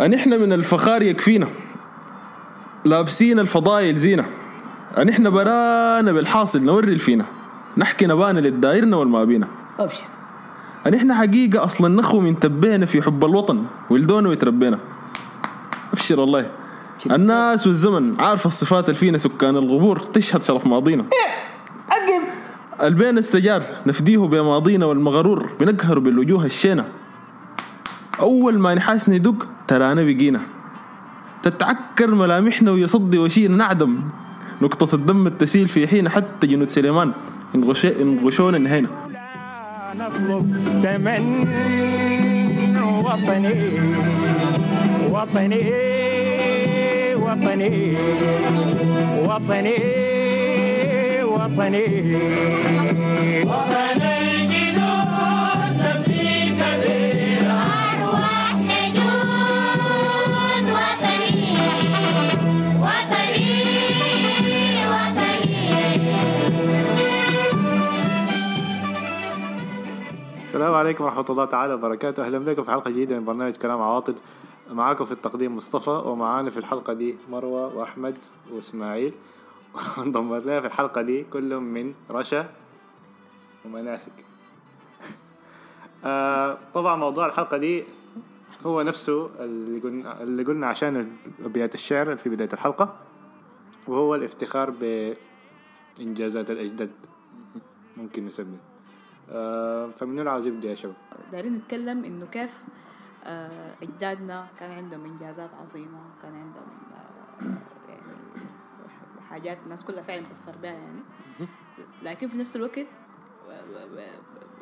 أن إحنا من الفخار يكفينا. لابسين الفضايل زينة. أن إحنا برانا بالحاصل نوري الفينا نحكي نبانا للدايرنا والما بينا أبشر. أن إحنا حقيقة أصلا نخو من تبينا في حب الوطن ولدونا ويتربينا. أبشر والله. الناس والزمن عارفة الصفات اللي فينا سكان الغبور تشهد شرف ماضينا. عقب البين استجار نفديه بماضينا والمغرور بنقهر بالوجوه الشينة. أول ما نحاس ندق ترانا بقينا. تتعكر ملامحنا ويصدي وشينا نعدم. نقطة الدم التسيل في حين حتى جنود سليمان انغش- انغشونا انهينا. نطلب وطني وطني وطني وطني وطني وطني. السلام عليكم ورحمة الله تعالى وبركاته. أهلا بكم في حلقة جديدة من برنامج كلام عواطل. معاكم في التقديم مصطفى ومعانا في الحلقة دي مروة وأحمد وإسماعيل. وانضم لنا في الحلقة دي كلهم من رشا ومناسك. آه طبعا موضوع الحلقة دي هو نفسه اللي قلنا, اللي قلنا عشان أبيات الشعر في بداية الحلقة وهو الافتخار بإنجازات الأجداد ممكن نسميه. فمن هنا عاوز يبدأ يا شباب دايرين نتكلم إنه كيف آه، إجدادنا كان عندهم إنجازات عظيمة كان عندهم آه، يعني حاجات الناس كلها فعلا بتفخر بها يعني. لكن في نفس الوقت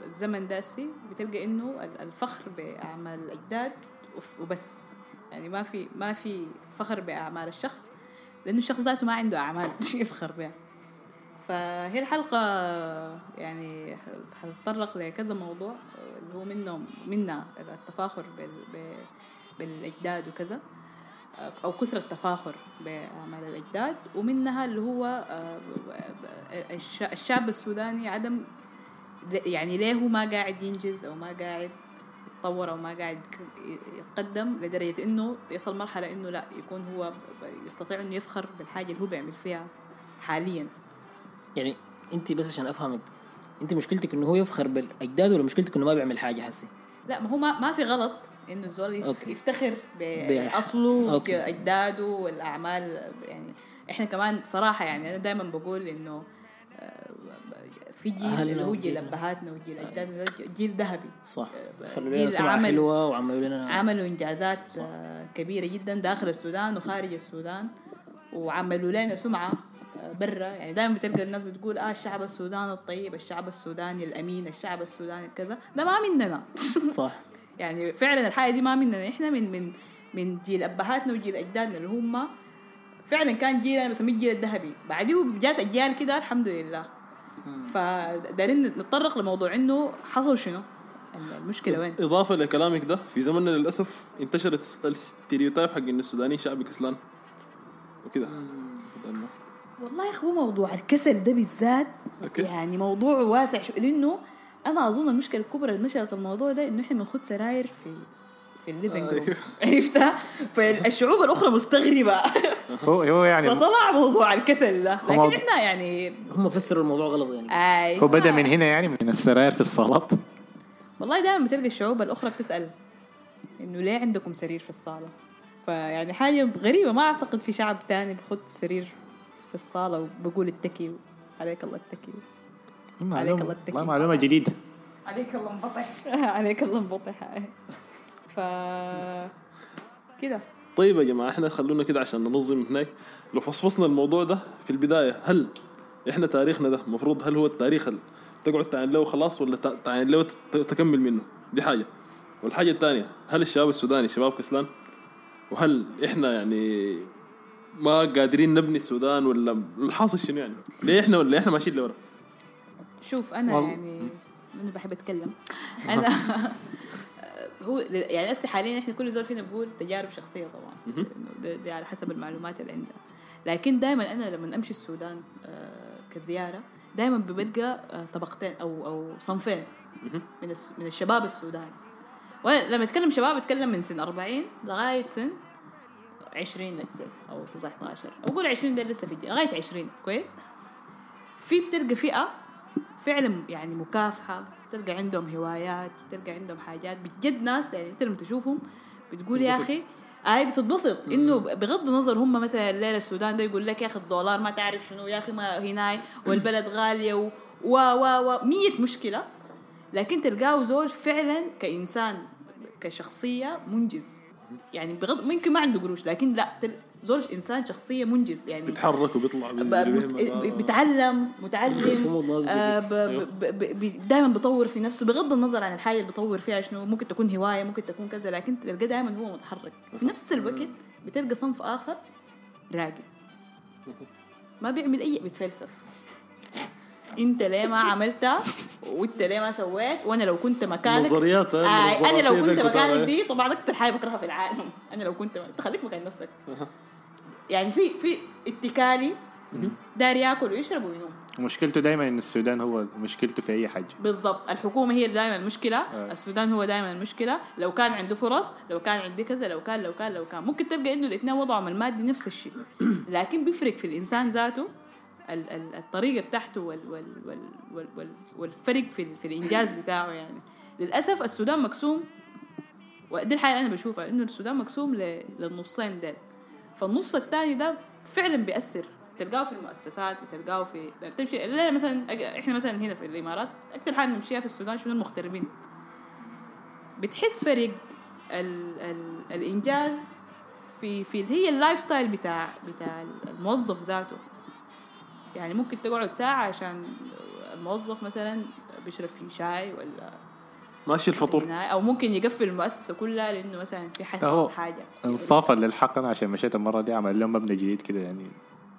الزمن داسي بتلقى إنه ال- الفخر بأعمال الإجداد وبس. يعني ما في ما في فخر بأعمال الشخص لأنه الشخص ذاته ما عنده أعمال يفخر بها. فهي الحلقة يعني حتتطرق لكذا موضوع اللي هو منهم منا التفاخر بالأجداد وكذا أو كثرة التفاخر بأعمال الأجداد ومنها اللي هو آه، الش- الشاب السوداني عدم يعني ليه هو ما قاعد ينجز أو ما قاعد يتطور أو ما قاعد يتقدم لدرجة إنه يصل مرحلة إنه لا يكون هو يستطيع إنه يفخر بالحاجة اللي هو بيعمل فيها حاليا. يعني انت بس عشان افهمك انت مشكلتك إنه هو يفخر بالأجداد ولا مشكلتك إنه ما بيعمل حاجة حسي لا ما هو ما, ما في غلط إنه الزول. يفتخر بأصله أوكي. باجداده والأعمال يعني إحنا كمان صراحة يعني أنا دائما بقول إنه آه، في جيل اللي هو جيل. أبهاتنا وجيل أجدادنا ده جيل ذهبي صح آه، خلوا لنا جيل عمل حلوة وعملوا لنا عملوا إنجازات آه، كبيرة جدا داخل السودان وخارج السودان وعملوا لنا سمعة برا. يعني دائما بتلقى الناس بتقول آه الشعب السوداني الطيب الشعب السوداني الأمين الشعب السوداني كذا. ده ما مننا. صح. يعني فعلا الحاجة دي ما مننا. إحنا من من من جيل أبهاتنا وجيل أجدادنا اللي هم فعلا كان جيل أنا بسميه الجيل الذهبي. بعديه جات أجيال كده الحمد لله. فدارين نتطرق لموضوع إنه حصل شنو؟ المشكلة وين؟ إضافة لكلامك ده في زمننا للأسف انتشرت ال stereotype حق إن السوداني شعب كسلان. وكده. والله يا أخي هو موضوع الكسل ده بالذات okay. يعني موضوع واسع شو لأنه أنا أظن المشكلة الكبرى اللي نشرت الموضوع ده إنه إحنا بنخد سراير في في ال living room. عرفتها فالشعوب الأخرى مستغربة. هو هو يعني فطلع موضوع الكسل ده. لكن موضوع- إحنا يعني هم فسروا الموضوع غلط يعني. أي. هو بدأ من هنا يعني من السراير في الصالات؟ والله دائما بتلقى الشعوب الأخرى بتسأل إنه ليه عندكم سرير في الصالة؟ فيعني حاجة غريبة. ما أعتقد في شعب تاني بخد سرير في الصالة وبقول اتكي عليك الله اتكي عليك الله التكييف. والله معلومة جديدة. عليك الله انبطح عليك الله انبطح ف كده. طيب يا جماعة إحنا خلونا كده عشان ننظم هناك. لو فصفصنا الموضوع ده في البداية هل إحنا تاريخنا ده مفروض هل هو التاريخ اللي تقعد تعين له خلاص ولا ت- تعين له ت- تكمل منه؟ دي حاجة. والحاجة الثانية هل الشباب السوداني شباب كسلان؟ وهل إحنا يعني ما قادرين نبني السودان ولا الحاصل شنو يعني؟ ليه إحنا ولا إحنا ماشيين لورا؟ شوف أنا والله. يعني أنا بحب أتكلم. أنا هو يعني هسه حاليا إحنا كل زول فينا بقول تجارب شخصية طبعا. ده, ده على حسب المعلومات اللي عندنا لكن دائما أنا لما أمشي السودان آه، كزيارة دائما ببلقى آه، طبقتين أو أو صنفين من الس- من الشباب السوداني. وأنا لما أتكلم شباب أتكلم من سن 40 لغاية سن 20 let's say أو 19 أو قول 20 ده لسه في لغاية 20 كويس؟ في بتلقى فئة فعلا يعني مكافحة بتلقى عندهم هوايات بتلقى عندهم حاجات. بجد ناس يعني أنت لما تشوفهم بتقول يا أخي اي بتتبسط إنه بغض النظر هم مثلا الليلة السودان ده يقول لك يا أخي الدولار ما تعرف شنو يا أخي ما هناي والبلد غالية و و و, و 100 مشكلة. لكن تلقاه زول فعلا كإنسان كشخصية منجز. يعني بغض ممكن ما عنده قروش لكن لا تل- زول إنسان شخصية منجز يعني بيتحرك وبيطلع. بيتعلم متعلم آه بيقدر. ب- ب- ب- ب- دائما بيطور في نفسه بغض النظر عن الحاجة اللي بيطور فيها شنو ممكن تكون هواية ممكن تكون كذا لكن تلقاه دائما هو متحرك. في نفس الوقت بتلقى صنف آخر راقد ما بيعمل اي بيتفلسف. انت ليه ما عملتها وانت ليه ما سويت وأنا لو كنت مكانك. نظريات، ها؟ آه أنا لو النظريات كنت مكانك بتاعها. دي طبعا أكتر حاجة بكرهها في العالم. أنا لو كنت تخليك مكان نفسك. يعني في في اتكالي داير ياكل ويشرب وينوم مشكلته دائما إن السودان هو مشكلته في أي حاجة. بالضبط. الحكومة هي دائما المشكلة. السودان هو دائما المشكلة. لو كان عنده فرص لو كان عندي كذا لو كان لو كان لو كان. ممكن تلقى إنه الاثنين وضعهم المادي نفس الشيء. لكن بيفرق في الإنسان ذاته. الطريقة بتاعته وال وال وال وال وال والفرق في, في الإنجاز بتاعه يعني. للأسف السودان مقسوم ودي الحاجة أنا بشوفها إنه السودان مقسوم للنصين ديل. فالنص الثاني ده فعلا بيأثر. تلقاه في المؤسسات بتلقاه في تمشي لا مثلا إحنا مثلا هنا في الإمارات أكثر حاجة بنمشيها في السودان شنو؟ المغتربين. بتحس فرق ال ال الإنجاز في في هي ال lifestyle بتاع بتاع الموظف ذاته. يعني ممكن تقعد ساعة عشان الموظف مثلا بيشرب فيه شاي ولا ماشي الفطور. أو ممكن يقفل المؤسسة كلها لأنه مثلا في حسن حاجة. انصافا للحق أنا عشان مشيت المرة دي عمل لهم مبنى جديد كده يعني.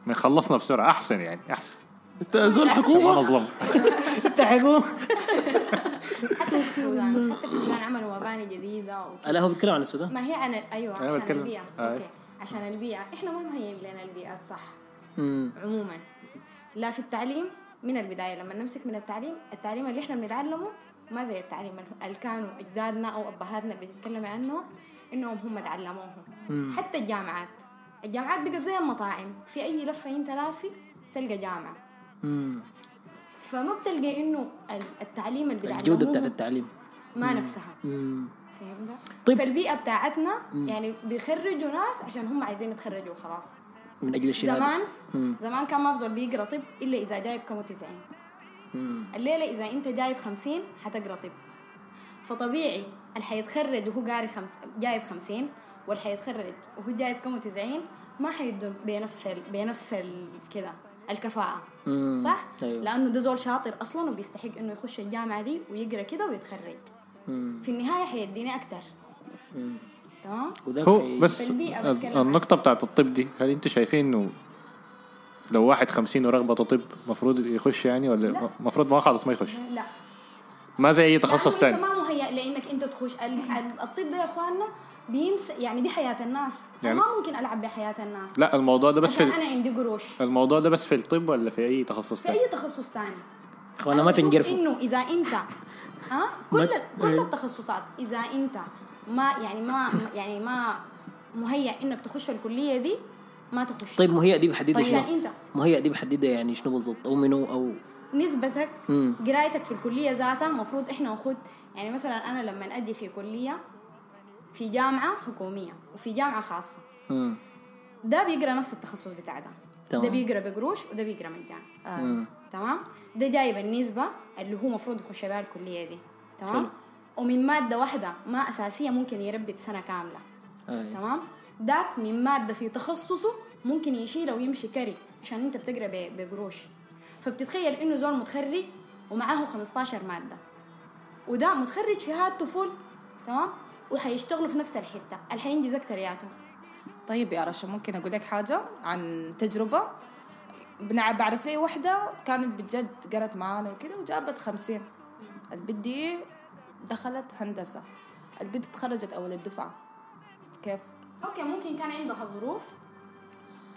من خلصنا بسرعة. أحسن يعني أحسن. أنت زول حكومة؟ أنت حكومة؟ حتى في السودان حتى في السودان عملوا مباني جديدة وكده. لا هو بيتكلم عن السودان. ما هي عن ال- أيوه عشان. البيئة. آه. أوكي. عشان البيئة. إحنا ما مهيئين لنا البيئة الصح. عموما. لا في التعليم من البداية لما نمسك من التعليم التعليم اللي إحنا بنتعلمه ما زي التعليم اللي كانوا أجدادنا أو أبهاتنا بيتكلم عنه إنهم هم تعلموه حتى الجامعات. الجامعات بقت زي المطاعم. في أي لفة أنت لافي تلقى جامعة. مم. فما بتلقى إنه ال- التعليم اللي الجودة بتاعت التعليم. ما نفسها. مم. فهمت؟ طيب. فالبيئة بتاعتنا يعني بيخرجوا ناس عشان هم عايزين يتخرجوا خلاص. من أجل الشهادة. زمان؟ زمان كان ما في زول بيقرا طب إلا إذا جايب كم 90 الليلة إذا أنت جايب 50 حتقرأ طب. فطبيعي اللي حيتخرج وهو قاري خمس جايب 50 واللي حيتخرج وهو جايب كم 90 ما حيدوا بنفس ال... بنفس ال... كده الكفاءة. مم. صح؟ أيوة. لأنه ده زول شاطر أصلا وبيستحق إنه يخش الجامعة دي ويقرأ كده ويتخرج. مم. في النهاية حيديني أكتر. تمام؟ هو في- بس النقطة بتاعت الطب دي هل أنتوا شايفين انه لو واحد خمسين ورغبته طب مفروض يخش يعني؟ ولا لا. مفروض ما خالص ما يخش؟ لا. ما زي أي تخصص انت ما مهيأ لأنك انت تخش ال- ال- الطب ده يا إخواننا بيمس يعني دي حياة الناس. يعني- ما ممكن ألعب بحياة الناس. لا الموضوع ده بس في أنا عندي قروش. الموضوع ده بس في الطب ولا في أي تخصص في تاني؟ أي تخصص ثاني اخوانا ما تنجرفوا إنه إذا انت ها؟ كل كل إيه. التخصصات إذا أنت ما يعني ما يعني ما مهيأ إنك تخش الكلية دي ما تخش طيب مهيئ دي بحددها طيب شنو؟ أنت مهيئ دي بحددها يعني شنو بالضبط أو منو أو نسبتك مم. قرايتك في الكلية ذاتها المفروض إحنا ناخذ يعني مثلا أنا لما أجي في كلية في جامعة حكومية وفي جامعة خاصة مم. ده بيقرأ نفس التخصص بتاع ده تمام. ده بيقرأ بقروش وده بيقرأ مجان آه. تمام ده جايب النسبة اللي هو المفروض يخش بها الكلية دي تمام حلو. ومن مادة واحدة ما أساسية ممكن يربط سنه كاملة. أي. تمام؟ داك من مادة في تخصصه ممكن يشيله ويمشي كري عشان أنت بتقرأ ب- بقروش. فبتتخيل إنه زول متخرج ومعاه 15 مادة. وده متخرج شهادته full تمام؟ وحيشتغلوا في نفس الحتة. اللي حينجز اكترياته طيب يا رشا ممكن أقول لك حاجة عن تجربة؟ بعرف لي واحدة كانت بجد قرت معانا وكده وجابت خمسين. البنت دي دخلت هندسة. البنت اتخرجت أول الدفعة. كيف؟ okay ممكن كان عندها ظروف.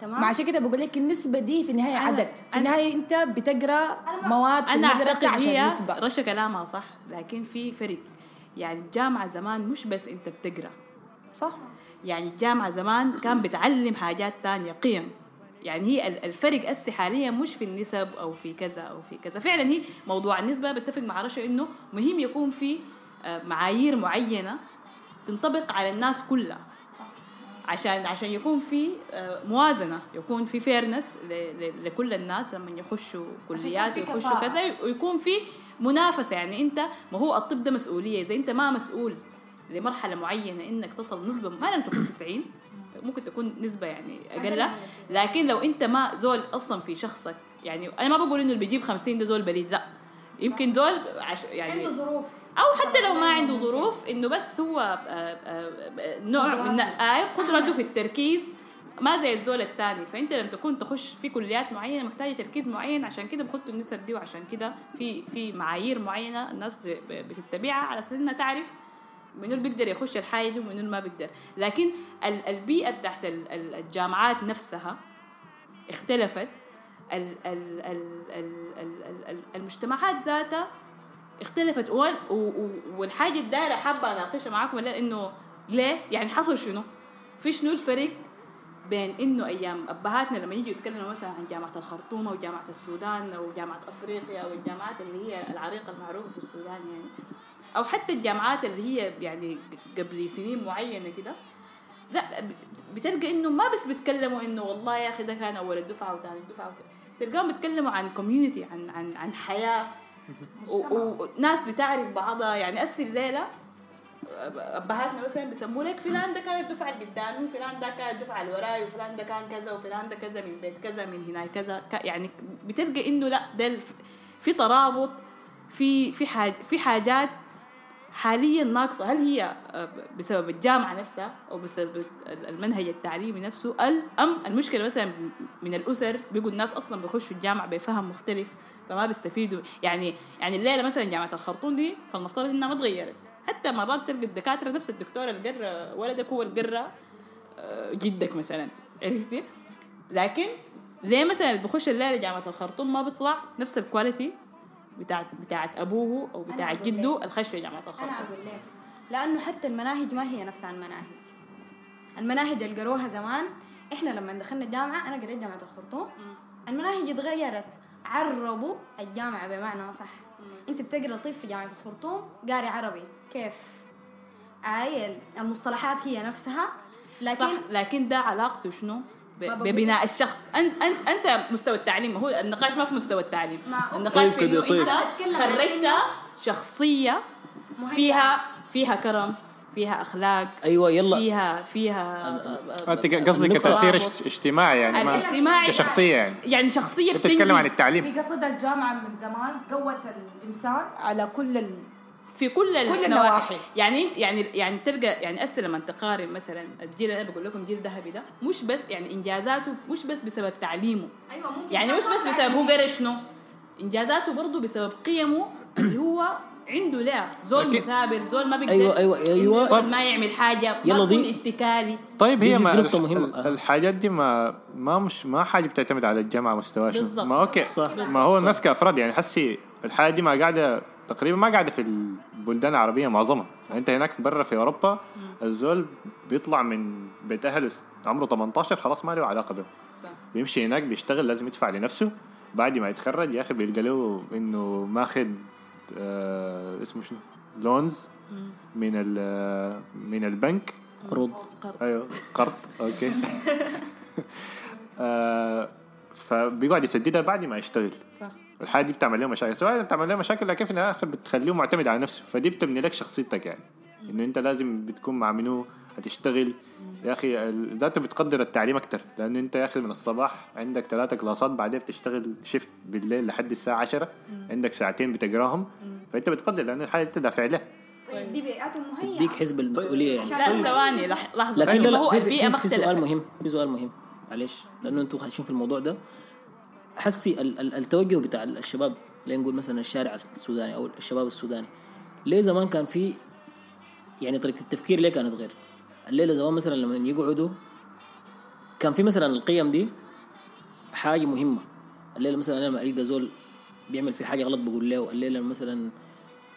تمام؟ عشان كده بقول لك النسبة دي في النهاية عدد في النهاية أنت بتقرأ مواد في أنا أعتقد عشان هي نسبه رشا كلامها صح لكن في فرق. يعني الجامعة زمان مش بس أنت بتقرأ. صح. يعني الجامعة زمان كان بتعلم حاجات تانية قيم. يعني هي ال- الفرق أسي حاليا مش في النسب أو في كذا أو في كذا. فعلا هي موضوع النسبة بتفق مع رشا إنه مهم يكون في معايير معينة تنطبق على الناس كلها. عشان عشان يكون في آه، موازنة يكون في fairness لكل الناس لما يخشوا كليات كفاءة. كذا ويكون في منافسة. يعني أنت ما هو الطب ده مسؤولية. إذا أنت ما مسؤول لمرحلة معينة إنك تصل نسبة ما لن تكون 90 ممكن تكون نسبة يعني أقل لكن لو أنت ما زول أصلا في شخصك يعني أنا ما بقول إنه اللي بيجيب 50 ده زول بليد لأ. يمكن زول عش يعني عنده ظروف. أو حتى لو ما عنده ظروف إنه بس هو آه، آه، نوع من آه، قدرته في التركيز ما زي الزول الثاني فأنت لما تكون تخش في كليات معينة محتاجة تركيز معين عشان كده بخطوا النسب دي وعشان كده في في معايير معينة الناس بتتبعها على أساس إنها تعرف منو اللي بيقدر يخش الحاجة دي ومنو اللي ما بيقدر. لكن البيئة بتاعت الجامعات نفسها اختلفت. المجتمعات ذاتها اختلفت و- و- والحاجة الدايرة حابة اناقشها معاكم إنه ليه؟ يعني حصل شنو؟ في شنو الفرق بين إنه أيام أبهاتنا لما يجوا يتكلموا مثلا عن جامعة الخرطوم أو جامعة السودان أو جامعة أفريقيا أو الجامعات اللي هي العريقة المعروفة في السودان يعني أو حتى الجامعات اللي هي يعني قبل سنين معينة كده لا بتلقى إنه ما بس بيتكلموا إنه والله يا أخي ده كان أول الدفعة وثاني الدفعة تلقاهم بيتكلموا عن كوميونتي عن عن عن حياة وناس بتعرف بعضها يعني اسي الليلة أبهاتنا مثلا بيسموا لك فلان ده كان الدفعة اللي قدامي وفلان ده كان الدفعة اللي وراي وفلان ده كان كذا وفلان ده كذا من بيت كذا من هنا كذا. يعني بتلقى إنه لا ده في ترابط في في حاج في حاجات حاليا ناقصة. هل هي آه، بسبب الجامعة نفسها أو بسبب المنهج التعليمي نفسه؟ أم المشكلة مثلا من الأسر بيقوا الناس أصلا بيخشوا الجامعة بفهم مختلف. فما بيستفيدوا. يعني يعني الليلة مثلا جامعة الخرطوم دي فالمفترض إنها ما تغيرت. حتى مرات تلقى الدكاترة نفس الدكتور اللي ولدك هو اللي قرا آه، جدك مثلا. عرفتي؟ لكن ليه مثلا اللي بخش الليلة جامعة الخرطوم ما بيطلع نفس الكواليتي بتاعت بتاعت أبوه أو بتاعت. جده اللي خش جامعة أنا الخرطوم أقول لك. لأنه حتى المناهج ما هي نفسها المناهج. المناهج اللي قروها زمان إحنا لما دخلنا الجامعة أنا قريت جامعة الخرطوم المناهج اتغيرت عربوا الجامعة بمعنى صح. انت بتقرأ طب في جامعة الخرطوم قاري عربي. كيف؟ اي المصطلحات هي نفسها لكن صح لكن ده علاقته شنو؟ ببناء الشخص. أنس أنس أنسى مستوى التعليم. هو النقاش ما في مستوى التعليم. النقاش طيب في إنه طيب. أنت خرجت شخصية. فيها فيها كرم. فيها أخلاق أيوه يلا. فيها فيها أنت قصدك النقطة. كتأثير اج- اجتماعي يعني ما الاجتماعي كشخصية يعني. يعني شخصية أنت بتتكلم عن التعليم. في قصد الجامعة من زمان قوت الإنسان على كل ال... في كل النواحي. النواحي. يعني انت يعني يعني تلقى يعني اسا لما تقارن مثلا الجيل اللي أنا بقول لكم جيل ذهبي ده مش بس يعني إنجازاته مش بس بسبب تعليمه. أيوه ممكن يعني مش بس بسبب هو قرأ شنو. إنجازاته برضه بسبب قيمه اللي هو عنده لا زول لكن- مثابر زول ما بيقدر أيوة، أيوة، أيوة. زول ما يعمل حاجة يلا ما دي- يكون اتكالي طيب هي ما نقطة الح- مهمة. ال- الحاجات دي ما ما مش ما حاجة بتعتمد على الجامعة مستوى شنو. بالضبط. ما أوكي صح. ما هو الناس كأفراد يعني حسي الحاجة دي ما قاعدة تقريبا ما قاعدة في البلدان العربية معظمها يعني أنت هناك برا في أوروبا الزول بيطلع من بيت أهله عمره 18 خلاص ما له علاقة به صح. بيمشي هناك بيشتغل لازم يدفع لنفسه بعد ما يتخرج يا أخي بيلقى له إنه ماخذ آه اسمه شنو؟ لونز من ال- من البنك. قروض أيوه قرض. أوكي. آه فبيقعد يسددها بعد ما يشتغل. صح. الحاجة دي بتعمل له مشاكل سواء بتعمل له مشاكل لكن في الآخر بتخليه معتمد على نفسه. فدي بتبني لك شخصيتك يعني. إنه أنت لازم بتكون مع منو هتشتغل. يا أخي ذاته بتقدر التعليم أكتر. لأنه أنت يا أخي من الصباح عندك ثلاثة كلاسات بعدين بتشتغل شيفت بالليل لحد الساعة 10 عندك ساعتين بتقراهم. فأنت بتقدر لأنه الحاجة انت دافع لها طيب دي بيئاتهم مهيئة. تديك حزب المسؤولية. يعني لا ثواني لح- لحظة. لكن لا هو البيئه في, ما في سؤال مهم في سؤال مهم. معلش لأنه أنتم خاشين في الموضوع ده. حسي ال ال التوجه بتاع الشباب لين نقول مثلا الشارع السوداني أو الشباب السوداني. ليه زمان كان في يعني طريقة التفكير ليه كانت غير؟ الليلة زمان مثلا لما يقعدوا كان في مثلا القيم دي حاجة مهمة. الليلة مثلا أنا لما ألقى زول بيعمل في حاجة غلط بقول له الليلة مثلا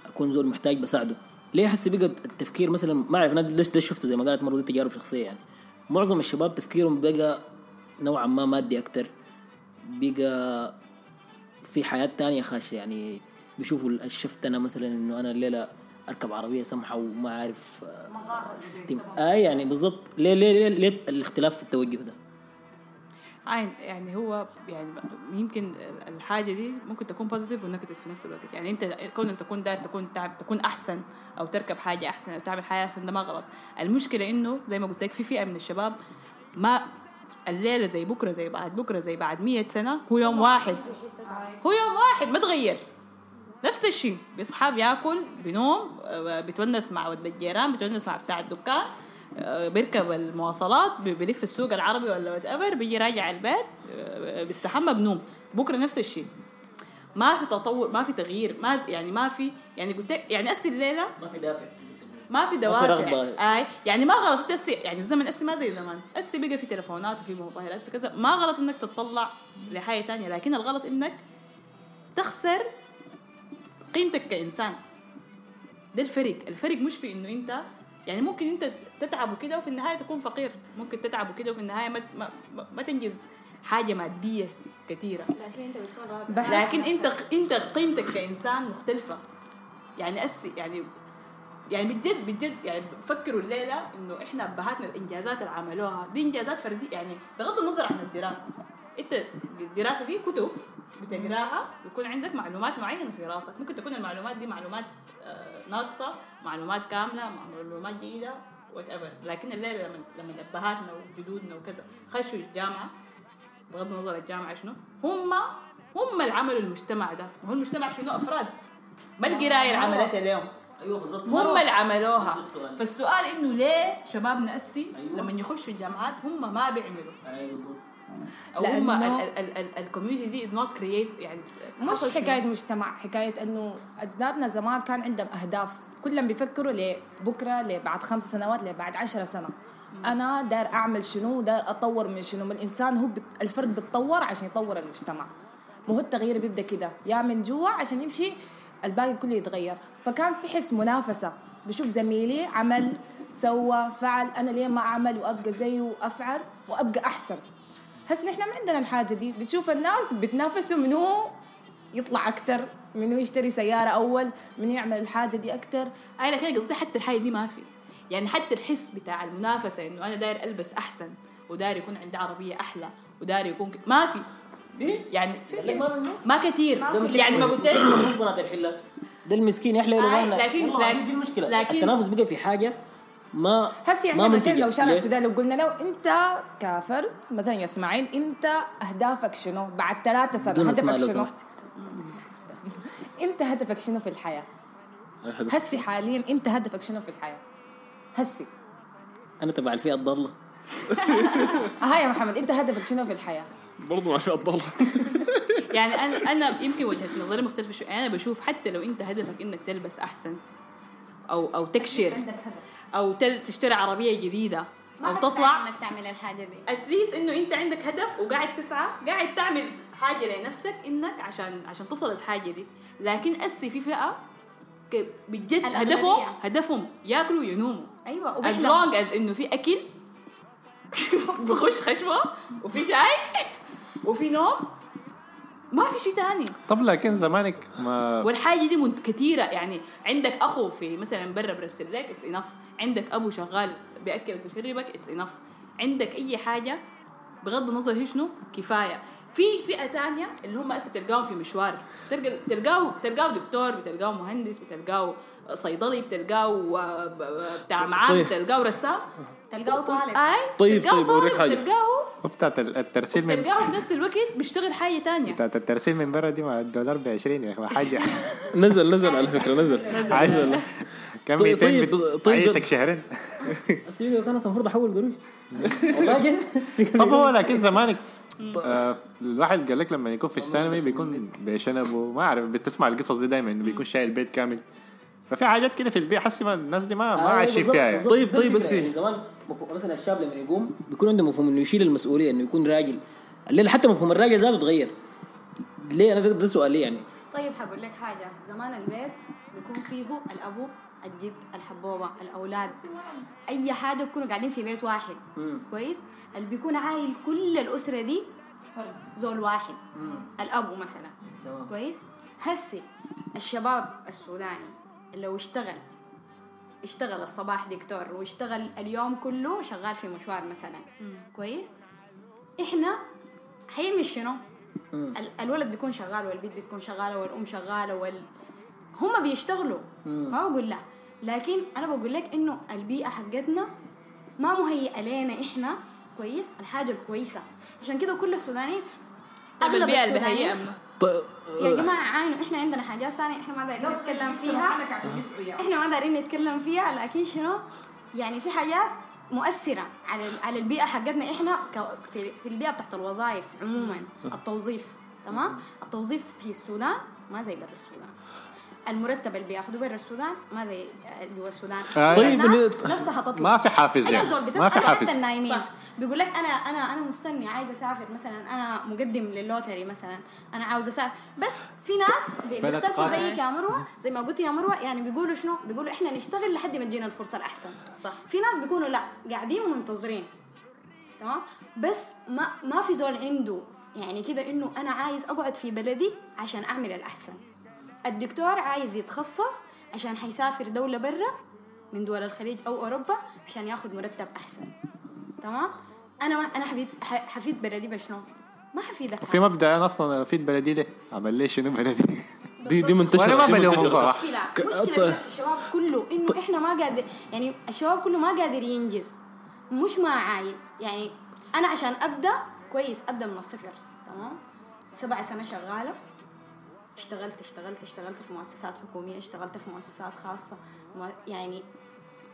أكون زول محتاج بساعده. ليه حسي بقى التفكير مثلا؟ ما أعرف أنا ليش ده شفته زي ما قالت مرة دي تجارب شخصية يعني. معظم الشباب تفكيرهم بقى نوعا ما مادي أكتر. بقى في حياة تانية خاشه يعني. بيشوفوا الشفتنه مثلا إنه أنا الليلة اركب عربية سمحة وما عارف آه، system اي يعني بالضبط. ليه ليه ليه, ليه الاختلاف في التوجه ده؟ عين يعني هو يعني يمكن الحاجة دي ممكن تكون positive و negative في نفس الوقت. يعني انت كونك تكون داير تكون تعب تكون أحسن أو تركب حاجة أحسن أو تعمل حاجة أحسن ده ما غلط. المشكلة إنه زي ما قلت لك في فئة من الشباب ما الليلة زي بكرة زي بعد بكرة زي بعد مية سنة هو يوم واحد. هو يوم واحد ما تغير. نفس الشيء. بيصحى بياكل بينوم آه، بيتونس مع ولد الجيران بيتونس مع بتاع الدكان آه، بيركب المواصلات بي- بيلف السوق العربي ولا whatever بيجي راجع البيت آه، بيستحمى بنوم. بكرة نفس الشيء. ما في تطور ما في تغيير ما يعني ما في يعني قلت يعني أسي الليلة ما في دافع. ما في دوافع. أي يعني ما غلط تسي يعني الزمن أسي ما زي زمان. أسي بقى في تليفونات وفي موبايلات في كذا. ما غلط إنك تتطلع لحاجه تانية لكن الغلط إنك تخسر قيمتك كإنسان. ده الفرق. الفرق مش في إنه أنت يعني ممكن أنت تتعب وكده وفي النهاية تكون فقير. ممكن تتعب وكده وفي النهاية ما ما, ما- ما تنجز حاجة مادية كثيرة. لكن أنت بتكون راضي بحس لكن أنت أنت قيمتك كإنسان مختلفة. يعني أسي يعني يعني بجد بجد يعني بفكروا الليلة إنه إحنا أبهاتنا الإنجازات اللي عملوها. دي إنجازات فردية. يعني بغض النظر عن الدراسة. أنت الدراسة دي كتب. بتقراها بيكون عندك معلومات معينة في راسك. ممكن تكون المعلومات دي معلومات آه، ناقصة معلومات كاملة معلومات جيدة whatever لكن الليلة لما لما ابهاتنا وجدودنا وكذا خشوا الجامعة بغض النظر الجامعة شنو هم هم اللي عملوا المجتمع ده. وهو المجتمع شنو؟ أفراد. ما القراية اللي عملتها اليوم. أيوه بالضبط هم اللي عملوها. فالسؤال إنه ليه شبابنا اسي أيوة. لما يخشوا الجامعات هم ما بيعملوا؟ أيوه بالضبط. أو هم ال community دي is not created يعني مش؟ حكاية مجتمع حكاية إنه أجدادنا زمان كان عندهم أهداف. كلهم بيفكروا لبكره لبعد خمس سنوات لبعد عشرة سنة. أنا داير أعمل شنو؟ داير أطور من شنو؟ من الإنسان هو بت... الفرد بيتطور عشان يطور المجتمع. مو هو التغيير بيبدأ كده. يا من جوا عشان يمشي الباقي كله يتغير. فكان في حس منافسة. بشوف زميلي عمل سوى فعل. أنا ليه ما أعمل وأبقى زيه وأفعل وأبقى أحسن؟ هسه إحنا ما عندنا الحاجة دي بتشوف الناس بتنافسوا منو يطلع أكثر منو يشتري سياره اول منو يعمل الحاجة دي أكثر اي لكن أنا قصدي حتى الحاجة دي ما في يعني حتى الحس بتاع المنافسه انه أنا داير البس احسن وداير يكون عندي عربيه أحلى وداير يكون ك... ما في في يعني ما كثير يعني ما قلت لك مش بنات الحله ده المسكين يحلى له لكن- لكن- لكن- التنافس بقى في حاجة ما هسه يعني ما. مشينا لو شارع؟ السودان لو قلنا له أنت كفرد مثلا يا إسماعيل أنت أهدافك شنو؟ بعد ثلاثة أسماء هدفك شنو؟ سمحت. أنت هدفك شنو في الحياة؟ هسي حاليا أنت هدفك شنو في الحياة؟ هسي. أنا تبع الفئة الضالة. ها يا محمد أنت هدفك شنو في الحياة؟ برضه مع فئة الضالة. يعني أنا أنا يمكن وجهة نظري مختلفة شوي. أنا بشوف حتى لو أنت هدفك إنك تلبس أحسن أو أو تكشر. عندك هدف. أو تشتري عربية جديدة ما أو تطلع. إنك تعمل الحاجة دي. اتليست إنه أنت عندك هدف وقاعد تسعى قاعد تعمل حاجة لنفسك إنك عشان عشان تصل الحاجة دي. لكن أسي في فئة بجد. هدفهم هدفهم ياكلوا وينوموا. أيوه as وبيحلم long as إنه في أكل بخش خشمه وفي شاي وفي نوم ما في شيء تاني. طب لكن زمانك ما والحاجة دي كثيره يعني عندك أخو في مثلا برا برسل لك it's enough عندك أبو شغال بياكلك بيشربك it's enough عندك أي حاجة بغض النظر هي شنو كفاية. في فئة تانية اللي هم هسه بتلقاهم في مشوار. تلقى تلقاه تلقاه دكتور بتلقاه مهندس بتلقاه صيدلي بتلقاه آه، بتاع معاه صحيح. بتلقاه رسام. تلقاه طالب. أي؟ طيب، تلقاه طيب، أوريك طالب، حاجة. تلقاه بتاعت الترسيل من تلقاه في نفس الوقت بيشتغل حاجة تانية. بتاعت الترسيل من برا دي مع الدولار ب 20 يا أخي حاجة. نزل نزل على فكرة نزل. عايز كم طيب- 200 طيب- بت- طيب- تعيشك شهرين. السيدي كان كان المفروض أحول قروش. والله طب هو لكن زمانك آه الواحد قال لك لما يكون في الثانوي بيكون بشنبه ما أعرف بتسمع القصص دي دائما انه بيكون شايل البيت كامل. ففي حاجات كده في البيت حسي ما الناس دي ما ما آه، عايشين فيها. يعني. طيب- طيب. بس- يعني زمان مفهوم مثلا الشاب لما يقوم بيكون عنده مفهوم إنه يشيل المسؤولية إنه يكون راجل. الليلة حتى مفهوم الراجل ذاته تغير. ليه؟ أنا ده, سؤالي يعني؟ طيب حقول لك حاجة. زمان البيت بيكون فيه الأبو الجد الحبوبة الأولاد. أي حاجة بيكونوا قاعدين في بيت واحد. كويس؟ اللي بيكون عايل كل الأسرة دي زول واحد. الأب مثلا. تمام. كويس؟ هسي الشباب السوداني لو اشتغل اشتغل الصباح دكتور واشتغل اليوم كله شغال في مشوار مثلا. كويس؟ إحنا حيعمل شنو؟ ال- الولد بيكون شغال والبنت بتكون شغالة والأم شغالة وال هم بيشتغلوا. ما بقول لا. لكن أنا بقول لك إنه البيئة حقتنا ما مهيئة لنا إحنا كويس الحاجة الكويسة. عشان كده كل السودانيين طيب البيئة اللي السودانيين- طيب يا جماعة عاينوا إحنا عندنا حاجات تانية إحنا ما دايرين نتكلم فيها. إحنا ما دايرين نتكلم فيها لكن شنو؟ يعني في حاجات مؤثرة على على البيئة حقتنا إحنا ك- في في البيئة بتاعت الوظائف عموما. التوظيف تمام؟ التوظيف في السودان ما زي برا السودان. المرتب اللي بياخذوه برا السودان ما زي جوا السودان آه. طيب، نفسها تطلع ما في حافز يعني. ما في حافز. حتى النايمين صح. بيقول لك أنا أنا أنا مستني عايزه أسافر مثلا أنا مقدم للوتري مثلا أنا عاوزه أسافر بس في ناس بيختلفوا. زيك يا مروة زي ما قلت يا مروة يعني بيقولوا شنو بيقولوا إحنا نشتغل لحد ما تجينا الفرصة الأحسن صح. في ناس بيكونوا لا قاعدين ومنتظرين تمام بس ما ما في زول عنده يعني كده إنه أنا عايز أقعد في بلدي عشان أعمل الأحسن الدكتور عايز يتخصص عشان حيسافر دولة برا من دول الخليج أو أوروبا عشان ياخذ مرتب أحسن. تمام؟ أنا ما أنا حفيد ح- حفيد بلدي بشنو؟ ما حفيدك. في مبدأ أنا أصلا في بلدي ليه؟ عمل لي شنو بلدي؟ دي دي منتشرة. وأنا ما دي بلومه منتشرة. صراحة. مشكلة ك- مشكلة طيب. بس الشباب كله إنه إحنا ما قادر يعني الشباب كله ما قادر ينجز. مش ما عايز. يعني أنا عشان أبدأ كويس أبدأ من الصفر. تمام؟ سبع سنة شغالة. اشتغلت اشتغلت اشتغلت في مؤسسات حكومية اشتغلت في مؤسسات خاصة. مو- يعني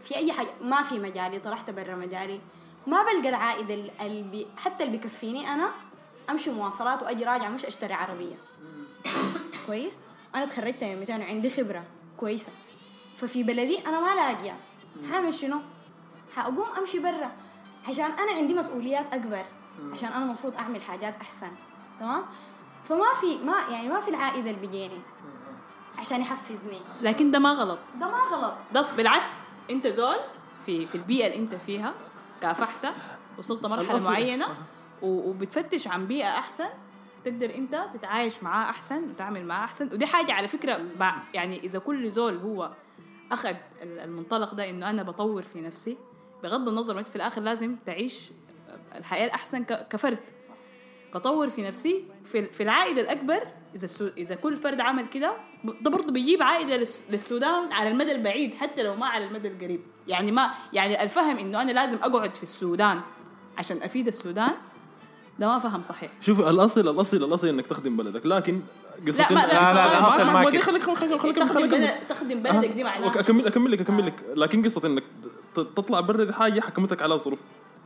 في أي حاجة ما في مجالي طلعت برا مجالي. ما بلقى العائد ال- اللي حتى اللي بيكفيني أنا أمشي مواصلات وأجي راجعة مش أشتري عربية. كويس؟ أنا تخرجت من 200 وعندي خبرة كويسة. ففي بلدي أنا ما لاقيه حاعمل شنو؟ حاقوم أمشي برا. عشان أنا عندي مسؤوليات أكبر. عشان أنا المفروض أعمل حاجات أحسن. تمام؟ فما في ما يعني ما في العائد اللي بيجيني عشان يحفزني. لكن ده ما غلط. ده ما غلط. ده بالعكس انت زول في في البيئة اللي انت فيها كافحت وصلت مرحلة الأصل- معينة وبتفتش عن بيئة أحسن تقدر انت تتعايش معاه أحسن وتعمل معاه أحسن. ودي حاجة على فكرة يعني إذا كل زول هو أخذ ال- المنطلق ده إنه أنا بطور في نفسي بغض النظر انت في الآخر لازم تعيش الحياة الأحسن ك- كفرد. بطور في نفسي في في العائد الأكبر إذا السو... إذا كل فرد عمل كده ده برضه بيجيب عائد للس- للسودان على المدى البعيد حتى لو ما على المدى القريب. يعني ما يعني الفهم إنه أنا لازم أقعد في السودان عشان أفيد السودان ده ما فهم صحيح. شوف الأصل الأصل الأصل إنك تخدم بلدك لكن قصة لا ما لا, لا، لا، الأصل ما. خليك خليك خليك خليك تخدم بلد تخدم بلدك دي معناها. اكمل أكمل لك أكمل لك لكن قصة إنك تطلع برا دي حاجة حكمتك على ظروف.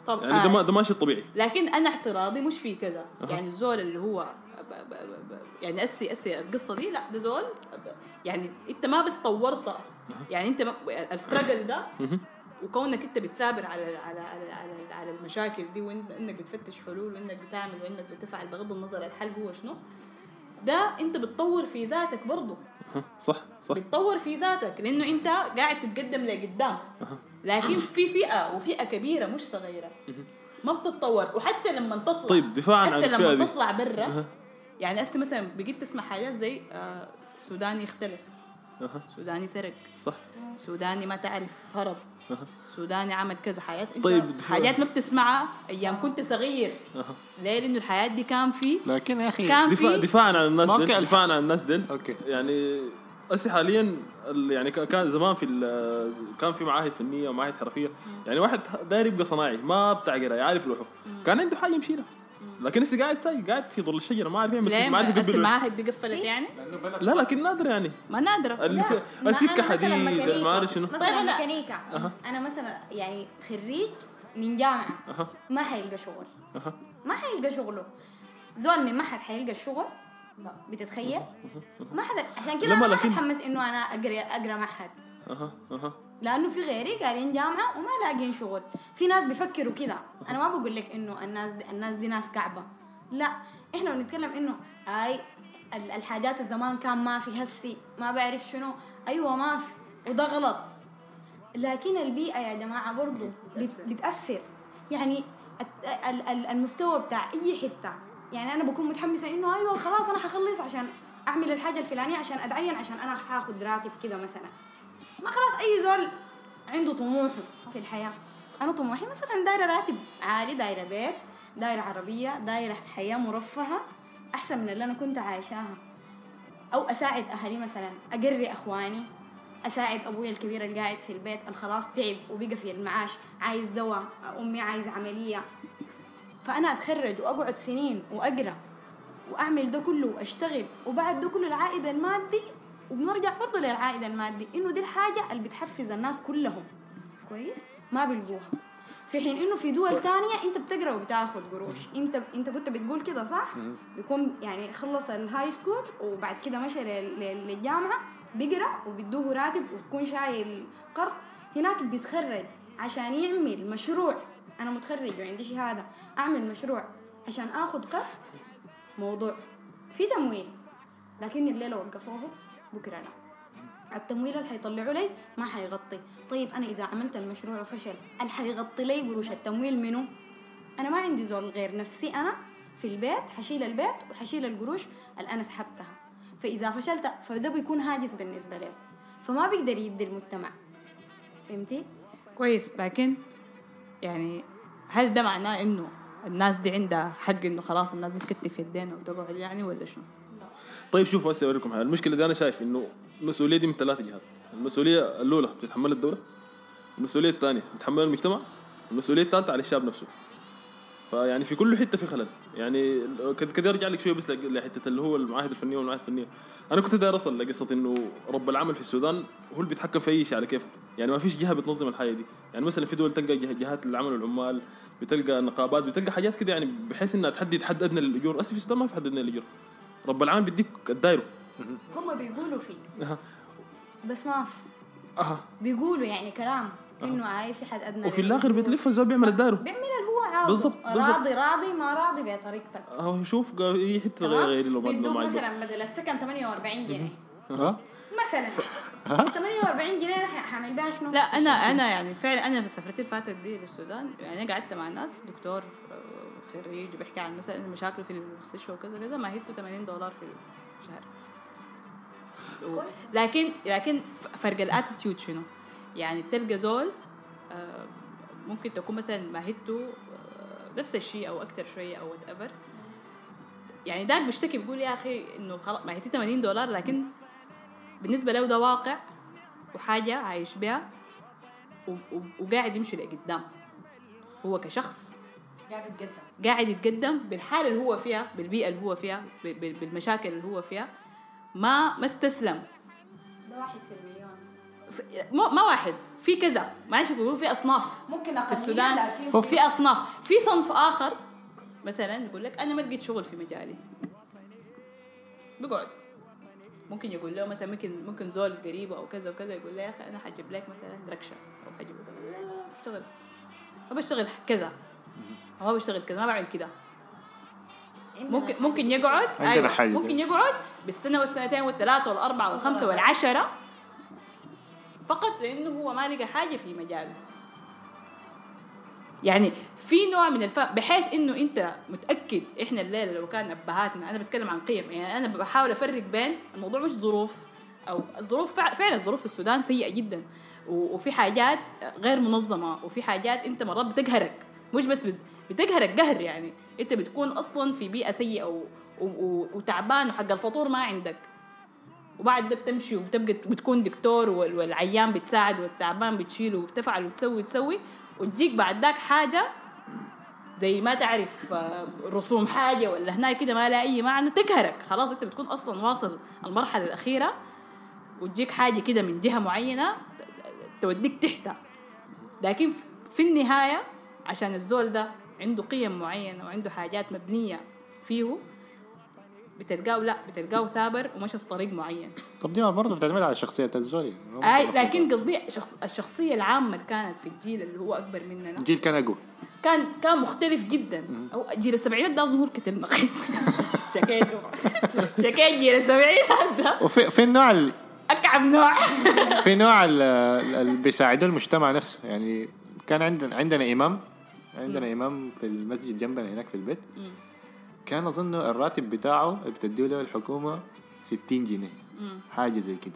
طب يعني ده ما ده ماشي طبيعي. لكن أنا اعتراضي مش في كذا. يعني الزول اللي هو ب ب ب ب يعني اسي أسي القصة دي لا ده زول يعني أنت ما بس طورتها يعني أنت الستراجل ده وكونك أنت بتثابر على على على على, على المشاكل دي وانك بتفتش حلول وإنك بتعمل وإنك بتفعل بغض النظر الحل هو شنو ده انت بتطور في ذاتك برضه. صح صح. بتطور في ذاتك لأنه انت قاعد تتقدم لقدام. لكن في فئة وفئة كبيرة مش صغيرة. ما بتتطور. وحتى لما تطلع طيب، دفاعاً عن حتى لما دي. تطلع برا يعني هسه مثلا بقيت تسمع حاجات زي آه سوداني اختلس. سوداني سرق. صح. سوداني ما تعرف هرب. سوداني عمل كذا. حاجات انت طيب،. حاجات ما بتسمعها. أيام كنت صغير. ليه؟ لأنه الحياة دي كان في لكن يا أخي كان دفاع في دفاعا عن الناس الح- دفاعا عن الناس ديل أوكي. يعني هسه حاليا ال- يعني ك- كان زمان في ال- كان في معاهد فنية ومعاهد حرفية. يعني واحد داير يبقى صناعي ما بتاع قرايه عارف لوحه كان عنده حاجة يمشي لها لكن هسه قاعد ساي قاعد في ظل الشجرة ما عارف يعمل شيء، ما عارف يقبل المعاهد دي قفلت يعني؟ لا لكن نادر يعني. ما نادرة. السكه أنا مثلاً حديد. ما اعرف شنو. مثلا طيب ميكانيكا. أنا مثلا يعني خريج من جامعة. ما حيلقى شغل. ما حيلقى شغله. زول من معهد حيلقى الشغل لا بتتخيل؟ ما حدا عشان كده ما لكن- حتحمس إنه أنا اقرا أقرأ معهد أها. أها. لأنه في غيري قارين جامعة وما لاقين شغل. في ناس بيفكروا كده. أنا ما بقول لك إنه الناس دي الناس دي ناس كعبة. لا إحنا بنتكلم إنه أي ال- الحاجات الزمان كان ما في هسي. ما بعرف شنو. أيوه ما في. وده غلط. لكن البيئة يا جماعة برضو بت- بتأثر. يعني المستوى بتاع أي حتة. يعني أنا بكون متحمسة إنه أيوة خلاص أنا حخلص عشان أعمل الحاجة الفلانية عشان أتعين عشان أنا حاخد راتب كده مثلا. ما خلاص أي زول عنده طموحه في الحياة. أنا طموحي مثلا دايرة راتب عالي دايرة بيت دايرة عربية دايرة حياة مرفهة أحسن من اللي أنا كنت عايشاها. أو أساعد أهلي مثلا أقري أخواني أساعد أبوي الكبير اللي قاعد في البيت اللي خلاص تعب وبقى في المعاش عايز دواء أمي عايز عملية. فأنا أتخرج وأقعد سنين وأقرأ وأعمل ده كله وأشتغل وبعد ده كله العائد المادي وبنرجع برضه للعائد المادي إنه دي الحاجة اللي بتحفز الناس كلهم. كويس؟ ما بيلقوها في حين إنه في دول تانية أنت بتقرأ وبتاخد قروش. أنت أنت كنت بتقول كده صح؟ بيكون يعني خلص ال high school وبعد كده مشى لل- لل- للجامعة بيقرأ وبيدوه راتب وبكون شايل قرض. هناك بيتخرج عشان يعمل مشروع. أنا متخرج وعندي شهادة. أعمل مشروع عشان آخد قرض؟ موضوع. في تمويل. لكن الليلة وقفوه. بكرة لا. التمويل اللي حيطلعوا لي ما حيغطي. طيب أنا إذا عملت المشروع وفشل اللي حيغطي لي قروش التمويل منه أنا ما عندي زول غير نفسي أنا في البيت حشيل البيت وحشيل القروش اللي أنا سحبتها. فإذا فشلت فده بيكون هاجس بالنسبة له فما بيقدر يدي المجتمع. فهمتي؟ كويس. لكن يعني هل ده معناه إنه الناس دي عندها حق إنه خلاص الناس دي تكتف يدينا وتقعد يعني ولا شنو؟ طيب شوفوا هسه أوريكم حاجة المشكلة دي أنا شايف إنه المسؤولية دي من ثلاث جهات. المسؤولية الأولى بتتحملها الدولة المسؤولية الثانية بتتحملها المجتمع المسؤولية الثالثة على الشاب نفسه. فيعني في كل حتة في خلل. يعني كده ارجع لك شوية بس لحتة اللي هو المعاهد الفنية والمعاهد الفنية. أنا كنت داير أصل لقصة إنه رب العمل في السودان هو اللي بيتحكم في أي شيء على كيفه. يعني ما فيش جهة بتنظم الحاجة دي. يعني مثلا في دول تلقى جه- جهات العمل والعمال بتلقى نقابات بتلقى حاجات كده يعني بحيث إنها تحدد حد أدنى للاجور بس في السودان ما في حد أدنى للاجور رب العمل بيديك الدايرة. هم بيقولوا فيه. أها. بس ما في أها. بيقولوا يعني كلام إنه هاي في حد أدنى وفي الآخر بيتلف الزول بيعمل الدايرة. بيعمل اللي هو عاوزه بالضبط، بالضبط. راضي راضي ما راضي بطريقتك. أهو شوف قال أي حتة غير لو بيدوك. مثلا بدل السكن 48 جنيه. ها مثلا. 48 جنيه ح- حعمل بها شنو؟ لا أنا. أنا يعني فعلا أنا في سفرتي اللي فاتت دي للسودان يعني أنا قعدت مع ناس دكتور آه، خريج وبيحكي عن مثلا مشاكله في المستشفى وكذا كذا ماهيته 80 دولار في الشهر. و- لكن لكن فرق ال attitude شنو؟ يعني بتلقى زول آه، ممكن تكون مثلا ماهيته آه، نفس الشيء أو أكثر شوية أو whatever يعني داك بيشتكي بيقول يا أخي إنه خلاص ماهيتي 80 دولار لكن بالنسبة له ده واقع وحاجة عايش و- وقاعد يمشي لقدام هو كشخص. قاعد يتقدم. قاعد يتقدم بالحالة اللي هو فيها بالبيئة اللي هو فيها بالمشاكل اللي هو فيها. ما ما استسلم. ده واحد في المليون. ما واحد في كذا. معلش بيقولوا في أصناف ممكن في السودان. في أصناف. في صنف آخر مثلا يقول لك أنا ما لقيت شغل في مجالي. بيقعد ممكن يقول له مثلا ممكن ممكن زول قريبه أو كذا وكذا يقول له يا أخي أنا حجيب لك مثلا ركشة أو حجيب لك لا لا لا بشتغل ما بشتغل كذا. ما بشتغل كذا ما بعمل كذا ممكن ممكن يقعد عندنا أيوة. حاجة. ممكن يقعد بالسنة والسنتين والثلاثة والأربعة والخمسة والعشرة فقط لأنه هو ما لقى حاجة في مجاله. يعني في نوع من الفهم بحيث إنه أنت متأكد إحنا الليلة لو كان أبهاتنا أنا بتكلم عن قيم يعني أنا بحاول أفرق بين الموضوع مش ظروف أو الظروف فع- فعلا الظروف في السودان سيئة جدا وفي حاجات غير منظمة وفي حاجات أنت مرات بتقهرك مش بس بز بتقهرك قهر يعني. انت بتكون أصلا في بيئة سيئة و- و- و- وتعبان وحق الفطور ما عندك. وبعد ده بتمشي وبتبقى بتكون دكتور وال- والعيان بتساعد والتعبان بتشيله وبتفعل وتسوي وتسوي. وتجيك بعد ذاك حاجة زي ما تعرف آه، رسوم حاجة ولا هناك كده ما لها أي معنى تقهرك خلاص انت بتكون أصلا واصل المرحلة الأخيرة. وتجيك حاجة كده من جهة معينة توديك تحتها. لكن في النهاية عشان الزول ده عنده قيم معينة وعنده حاجات مبنية فيه بتلقاه لا بتلقاه ثابر ومشى في طريق معين. طب دي برضه بتعتمد على شخصية الزول أي لكن قصدي شخص الشخصية العامة اللي كانت في الجيل اللي هو أكبر مننا الجيل كان أقوى. كان كان مختلف جدا. أو جيل السبعينات ده اظن هو الكتل نقيب شكيته. شكيت جيل السبعينات ده. وفي في النوع ال- أكعب نوع. في نوع ال- ال- اللي بيساعدوا المجتمع نفسه. يعني كان عندنا عندنا إمام عندنا إمام في المسجد جنبنا هناك في البيت. كان أظن الراتب بتاعه اللي بتديه له الحكومة 60 جنيه. حاجة زي كده.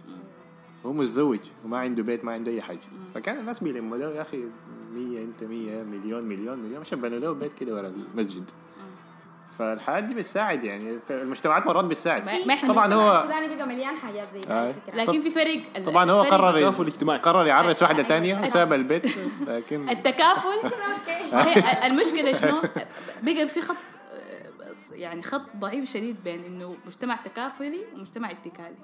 هو متزوج وما عنده بيت ما عنده أي حاجة. فكان الناس بيلموا له يا أخي 100 أنت 100 مليون مليون مليون. عشان بنوا له بيت كده ورا المسجد. فالحاجات دي بتساعد يعني المجتمعات مرات بتساعد. ما- ما إحنا طبعا هو السوداني بقى مليان حاجات زي كده آه. لكن في فرق طبعا هو قرر التكافل الاجتماعي. قرر يعرس واحدة أيوة. تانية وساب البيت لكن التكافل؟ هي المشكلة شنو؟ بقى في خط بس يعني خط ضعيف شديد بين إنه مجتمع تكافلي ومجتمع اتكالي.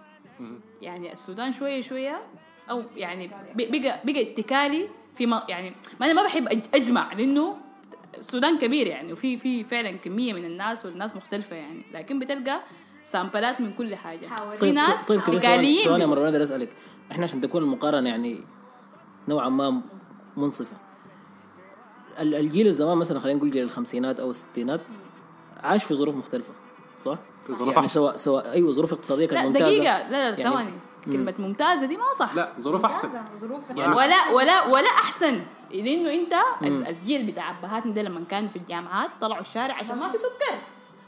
يعني السودان شوية شوية أو يعني بقى بقى اتكالي في ما يعني ما أنا ما بحب أجمع لأنه السودان كبير يعني وفي في فعلا كمية من الناس والناس مختلفة يعني لكن بتلقى سامبلات من كل حاجة. حاولي. في ناس طيب كده سؤال سؤال يا مروان أقدر أسألك. إحنا عشان تكون المقارنه يعني نوعا ما منصفة. ال- الجيل الزمان مثلا خلينا نقول جيل الخمسينات أو الستينات عاش في ظروف مختلفة صح؟ في ظروف يعني أحسن. سواء سواء أيوه ظروف اقتصادية كانت لا ممتازة. دقيقة لا لا يعني- ثواني. كلمة ممتازة دي ما صح. لا ظروف أحسن. ظروف ولا ولا ولا أحسن. لأنه أنت ال- الجيل بتاع أبهاتنا ده لما كانوا في الجامعات طلعوا الشارع عشان ما في سكر.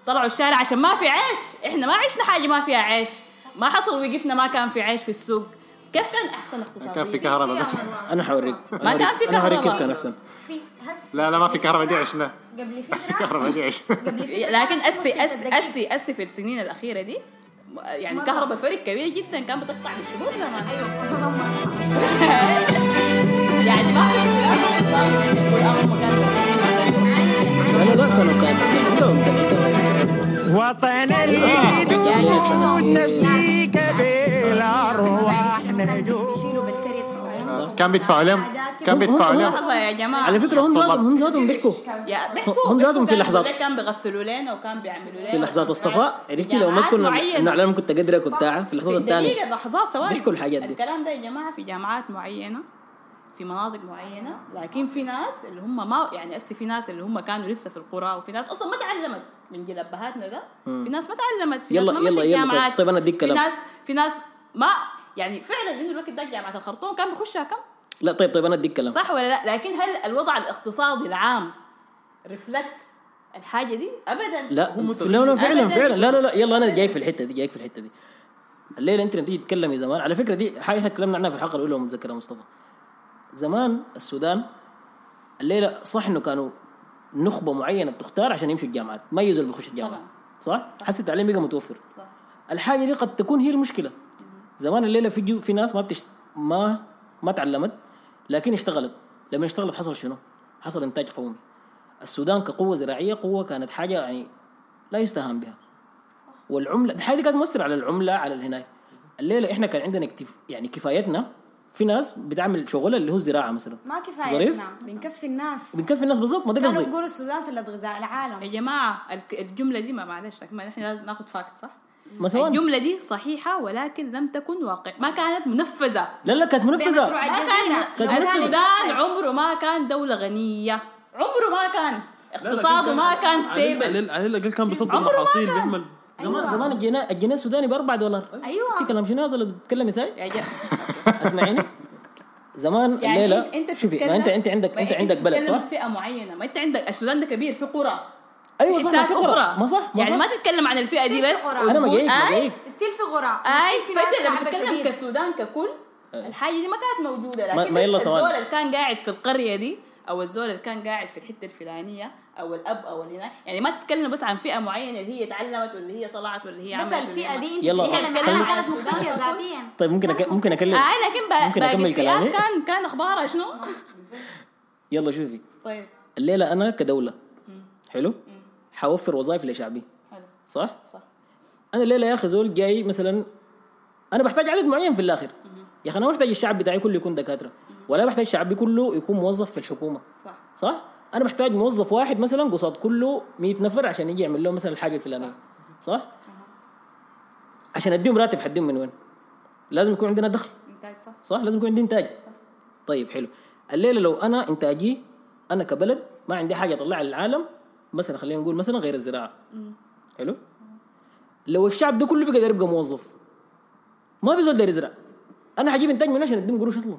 طلعوا الشارع عشان ما في عيش. إحنا ما عشنا حاجة ما فيها عيش. ما حصل وقفنا ما كان في عيش في السوق. كيف كان أحسن اقتصاديا كان في كهرباء بس. أنا حوريك. ما كان في كهرباء. كيف كان أحسن. في هس لا لا ما في كهرباء دي عشنا. قبل في فتره كهرباء دي عشنا. لكن اسي اسي. اسي أسي في السنين الأخيرة دي يعني مرة. الكهرباء فرق كبير جدا كان بتقطع بالشهور زمان. أيوه يعني ما في آه كانوا لا لا لا كانوا كانوا كان عندهم كان عندهم وطن بالارواح نجوم كان بيدفعوا لهم كان بيدفعوا لهم يا جماعة على فكره هم ذاتهم هم ذاتهم بيحكوا هم ذاتهم في لحظات. كانوا كان بيغسلوا لنا وكان بيعملوا لنا في لحظات الصفاء عرفتي لو ما كنا عليهم كنت قدرك وبتاع في اللحظات في الثانية لحظات ثواني بيحكوا الحاجات دي. الكلام ده يا جماعة في جامعات معينة في مناطق معينة لكن في ناس اللي هم ما يعني هسه في ناس اللي هم كانوا لسه في القرى وفي ناس أصلا ما تعلمت من جيل ابهاتنا ده في ناس ما تعلمت في يلا- ناس ما يلا- يلا، جامعات طيب- طيب أنا أديك في كلام. ناس في ناس ما يعني فعلا انه الوقت ده جامعة الخرطوم كان بيخشها كم؟ لا طيب طيب أنا أديك كلام. صح ولا لا؟ لكن هل الوضع الاقتصادي العام reflects الحاجة دي؟ ابدا. لا في- لا لا فعلا أبداً. فعلا. لا لا لا يلا أنا جايك في الحتة دي جايك في الحتة دي. الليلة أنت لما تيجي تتكلمي زمان. على فكرة دي حاجة إحنا تكلمنا عنها في الحلقة الأولى ومتذكرها مصطفى. زمان السودان الليلة صح إنه كانوا نخبة معينة بتختار عشان يمشوا الجامعات ما اللي بيخش الجامعة صح؟ حس التعليم بقى متوفر. الحاجة دي قد تكون هي المشكلة. زمان الليلة في جو في ناس ما بتشت... ما ما تعلمت لكن اشتغلت. لما اشتغلت حصل شنو؟ حصل إنتاج قومي. السودان كقوة زراعية قوة كانت حاجة يعني لا يستهان بها. والعملة الحاجة دي كانت مؤثرة على العملة على الهناي الليلة إحنا كان عندنا اكتف... يعني كفايتنا في ناس بتعمل شغل اللي هو الزراعة مثلا. ما ظريف؟ كفايتنا بنكفي الناس. بنكفي الناس بالضبط ما ده كانوا قصدي. بيقولوا السودان سلة غذاء يا العالم جماعة الك- الجملة دي ما معلش لكن ما نحن لازم ناخذ fact صح؟ مثلا الجملة دي صحيحة ولكن لم تكن واقع ما كانت منفذة. لا لا كانت منفذة. ما الجزيرة كان لو كان السودان. عمره ما كان دولة غنية. عمره ما كان. اقتصاده ما كان على stable على الاقل كان بيصدر محاصيل. بيعمل زمان زمان الجنيه الجنيه السوداني ب 4 دولار. أيوة. انت كلام شنو هذا اللي بتتكلمي ساي اسمعيني. زمان يعني الليلة انت إنت شوفي ما انت أنت عندك أنت عندك بلد صح؟ في فئة معينة. ما أنت عندك السودان ده كبير في قرى. أيوه صح في قرى. ما صح ما يعني صح. ما تتكلم عن الفئة دي بس. قرى. أنا ما جايك آي جايك. still في قرى اي ناس فإنت لما تتكلم. كسودان ككل الحاجة دي ما كانت موجودة. ما- لكن ما يلا. الزول اللي كان قاعد في القرية دي أو الزول اللي كان قاعد في الحتة الفلانية أو الأب أو الهنا يعني ما تتكلم بس عن فئة معينة اللي هي تعلمت واللي هي طلعت واللي هي بس عملت الفئة هي دي انت يلا، بتتكلم خلي- عنها كانت مختفية ذاتيا. طيب ممكن أك... ممكن اكلم آه لكن ممكن أكمل كلامي؟ كان كان اخبارها شنو؟ يلا شوفي طيب. الليلة أنا كدولة. حلو؟ حوفر وظائف لشعبي. حلو. صح؟ صح. أنا الليلة يا أخي زول جاي مثلا أنا بحتاج عدد معين في الآخر. يا أخي أنا ما بحتاج الشعب بتاعي كله يكون دكاترة. ولا بحتاج شعبي كله يكون موظف في الحكومة. صح. صح؟ أنا بحتاج موظف واحد مثلا قصاد كله 100 نفر عشان يجي يعمل لهم مثلا الحاجة الفلانية. صح؟ عشان أديهم راتب حديهم من وين؟ لازم يكون عندنا دخل. إنتاج صح. صح؟ لازم يكون عندي إنتاج. طيب حلو. الليلة لو أنا إنتاجي أنا كبلد ما عندي حاجة أطلعها للعالم مثلا خلينا نقول مثلا غير الزراعة. حلو؟ لو الشعب ده كله داير يبقى موظف ما في زول داير يزرع. أنا حجيب إنتاج من عشان أديهم قروش أصلا.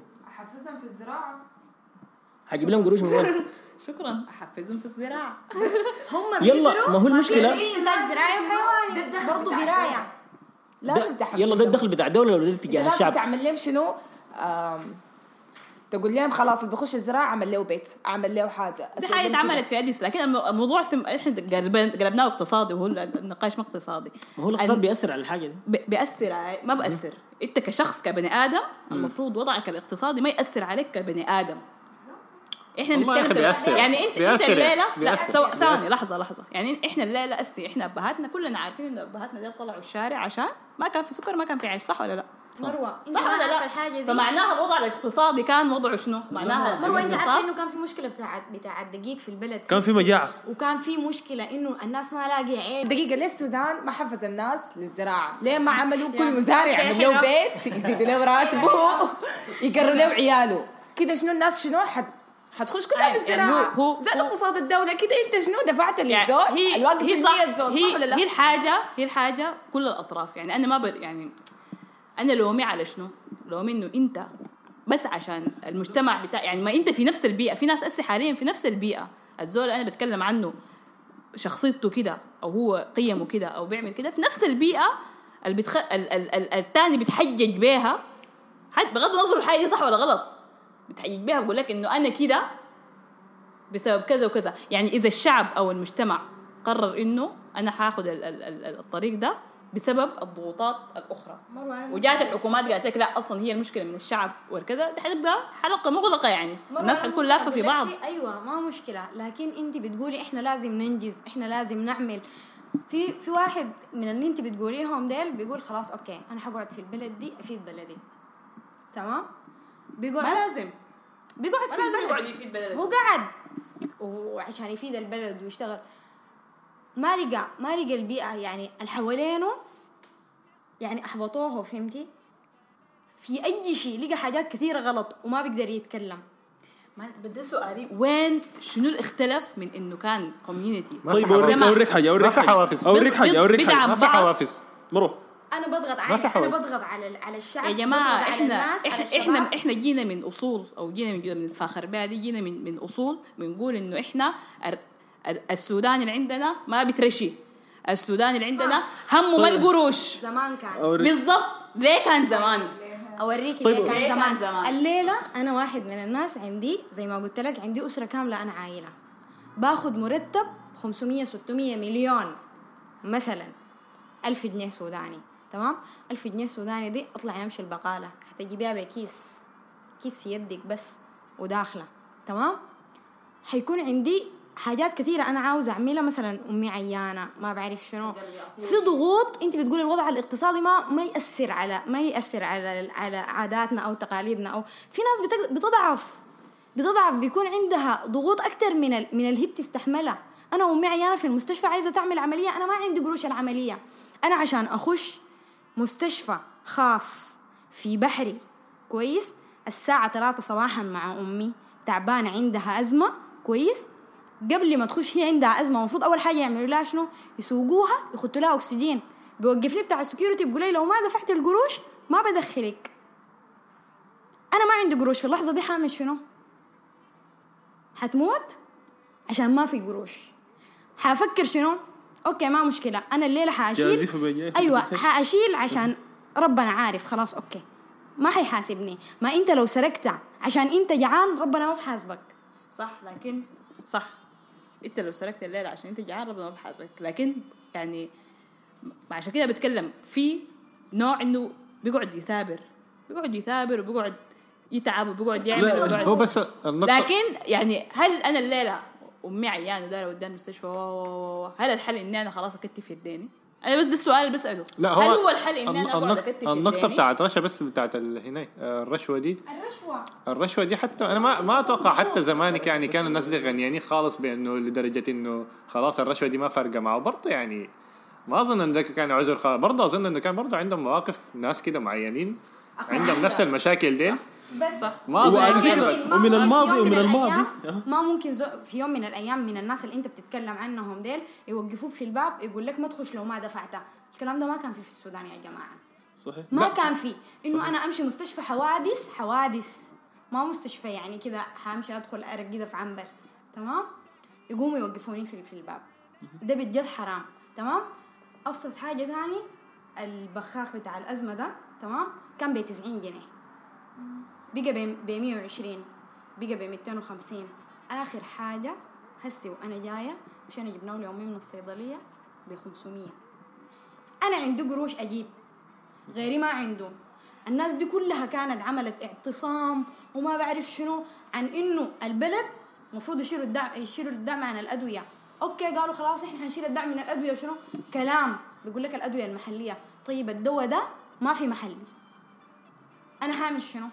حجيب لهم قروش من وين؟ شكرا. أحفزهم في الزراعة. هم يلا، ما هو في انتاج زراعي وحيواني برضه برايه لازم تحفزهم يلا ده الدخل بتاع الدولة ولا ده اتجاه لازم الشعب؟ تعمل لهم شنو؟ تقول لهم خلاص اللي بيخش الزراعة عمل له بيت عمل له حاجة. دي حاجة اتعملت. في أديس لكن الم- الموضوع سم... إحنا قلبنا- قلبناه اقتصادي وهو النقاش ما اقتصادي. ما هو الاقتصاد ال- بيأثر على الحاجة دي. ب- بيأثر علي ما بأثر أنت كشخص كبني آدم المفروض وضعك الاقتصادي ما يأثر عليك كبني آدم. إحنا والله يا أخي نتكلم بيأثر. يعني انت أنت بيأثر يا الليلة أخي. لا. ثواني. لحظة لحظة يعني إحنا الليلة أسي إحنا أبهاتنا كلنا عارفين إن أبهاتنا دول طلعوا الشارع عشان ما كان في سكر ما كان في عيش صح ولا لا؟ مروة إنت صح ولا لا؟ الحاجة دي فمعناها الوضع الاقتصادي كان وضعه شنو؟ معناها مروة إنت عارفه إنه كان في مشكلة بتاعت بتاعت دقيق في البلد كان في مجاعة. وكان في مشكلة إنه الناس ما لاقي عيش دقيقة ليه السودان ما حفز الناس للزراعة؟ ليه ما عملوا كل يعني مزارع يعمل له بيت يزيدوا له راتبه يقروا له عياله كده شنو الناس شنو حت حتخش كلها في يعني الزراعة. هو- هو- زاد اقتصاد الدولة. كده أنت شنو؟ دفعت يعني للزول هي الواقف هي صح. صح هي, ولا لا؟ هي الحاجة هي الحاجة كل الأطراف. يعني أنا ما بر يعني أنا لومي على شنو؟ لومي إنه أنت بس عشان المجتمع بتاع يعني ما أنت في نفس البيئة. في ناس أسي حاليا في نفس البيئة. الزول اللي أنا بتكلم عنه شخصيته كده أو هو قيمه كده أو بيعمل كده في نفس البيئة اللي بتخ... ال... ال... ال... التاني بتحجج بيها. بغض النظر دي صح ولا غلط. بتحجج بيها بقول لك إنه أنا كده بسبب كذا وكذا. يعني إذا الشعب أو المجتمع قرر إنه أنا ال- الطريق ده بسبب الضغوطات الأخرى. وجات الحكومات قالت لك لا أصلا هي المشكلة من الشعب وكذا ده حتبقى حلقة مغلقة يعني. الناس حتكون لافة في بعض. أيوه ما مشكلة. لكن أنت بتقولي إحنا لازم ننجز إحنا لازم نعمل. في في واحد من اللي أنت بتقوليهم ديل بيقول خلاص أوكي أنا حقعد في البلد دي افيد بلدي تمام؟ بيقعد ما لازم. بيقعد في لازم البلد. يقعد يفيد بلده. هو قعد وعشان يفيد البلد ويشتغل. ما لقى ما لقى البيئة يعني اللي حوالينه يعني أحبطوه فهمتي؟ في أي شيء لقى حاجات كثيرة غلط وما بيقدر يتكلم. ما بدي سؤالي وين شنو اللي اختلف من إنه كان community طيب اوريك. أوريك حاجة. أوريك حاجة حوافز. أوريك حاجة. اوريك حاجة ما في. حوافز. مروه أنا بضغط على حوافز. بضغط على على الشعب يا على إحنا الناس على إحنا الشباب. إحنا إحنا جينا من أصول أو جينا من من فاخر بادي جينا من من أصول بنقول إنه إحنا ال- ال- السودان اللي عندنا ما بترشي السودان اللي عندنا همه ما القروش زمان كان بالضبط ليه كان زمان أوريك طيب. طيب كان ليه كان زمان. زمان؟ الليلة أنا واحد من الناس عندي زي ما قلت لك عندي أسرة كاملة أنا عائله باخذ مرتب 500 600 مليون مثلا ألف جنيه سوداني تمام؟ ألف جنيه سوداني دي أطلع يمشي البقالة. حتجيبيها بكيس كيس. في يدك بس وداخلة. تمام؟ حيكون عندي حاجات كثيرة أنا عاوزة أعملها مثلا أمي عيانة ما بعرف شنو. في ضغوط أنت بتقول الوضع الاقتصادي ما ما يأثر على ما يأثر على على عاداتنا أو تقاليدنا أو في ناس بتضعف. بتضعف بيكون عندها ضغوط أكتر من ال... من اللي هي بتستحملها. أنا أمي عيانة في المستشفى عايزة تعمل عملية أنا ما عندي قروش العملية. أنا عشان أخش مستشفى خاص في بحري. كويس؟ الساعة ثلاثة صباحا مع أمي. تعبانة عندها أزمة. كويس؟ قبل ما تخش هي عندها أزمة. المفروض أول حاجة يعملوا لها شنو؟ يسوقوها يحطوا لها أكسجين. بيوقفني بتاع السكيورتي بيقول لي لو ما دفعت القروش ما بدخلك. أنا ما عندي قروش. في اللحظة دي حاعمل شنو؟ حتموت؟ عشان ما في قروش. حافكر شنو؟ أوكي ما مشكلة. أنا الليلة حأشيل. أيوه حأشيل عشان ربنا عارف. خلاص أوكي. ما حيحاسبني. ما أنت لو سرقت عشان أنت جعان ربنا ما بحاسبك. صح لكن صح. أنت لو سرقت الليلة عشان أنت جعان ربنا ما بحاسبك. لكن يعني عشان كده بتكلم. في نوع إنه بيقعد يثابر. بيقعد يثابر وبيقعد يتعب وبيقعد يعمل وبيقعد هو بس النقطة لكن يعني هل أنا الليلة أمي عيانة ودايره قدام المستشفى و- و- و- هل الحل إني أنا خلاص أكتف يديني؟ أنا بس ده السؤال اللي بسأله. لا هو هل هو الحل إني أنا أقعد أكتف النقطة يديني؟ بتاعت رشا بس بتاعت ال- هنا الرشوة دي. الرشوة. الرشوة دي حتى أنا ما ما أتوقع حتى زمانك يعني كان الناس دي غنيانين خالص بأنه لدرجة إنه خلاص الرشوة دي ما فارقة معه. برضه يعني ما أظن إنه ده كان عذر خالص. برضه أظن إنه كان برضه عندهم مواقف ناس كده معينين عندهم نفس المشاكل دي. بس صح. ما كده. ما ومن ممكن الماضي في يوم ومن من الماضي. الأيام- أها. ما ممكن زو في يوم من الأيام من الناس اللي أنت بتتكلم عنهم ديل يوقفوك في الباب يقول لك ما تخش لو ما دفعت الكلام ده ما كان في في السودان يا جماعة. صحيح. ما كان في. إنه أنا أمشي مستشفى حوادث حوادث. ما مستشفى يعني كذا حامشي أدخل أرق كده في عنبر. تمام؟ يقوموا يوقفوني في في الباب. ده بجد حرام. تمام؟ أبسط حاجة ثاني البخاخ بتاع الأزمة ده تمام؟ كان ب 90 جنيه. بقى ب 120 بقى ب 250 آخر حاجة هسي وأنا جاية مشان جبناه لي يومين من الصيدلية ب 500 أنا عندي قروش أجيب غيري ما عنده. الناس دي كلها كانت عملت اعتصام وما بعرف شنو عن إنه البلد المفروض يشيلوا الدعم يشيلوا الدعم عن الأدوية. أوكي قالوا خلاص إحنا حنشيل الدعم من الأدوية وشنو كلام. بيقول لك الأدوية المحلية. طيب الدواء ده ما في محلي أنا هعمل شنو؟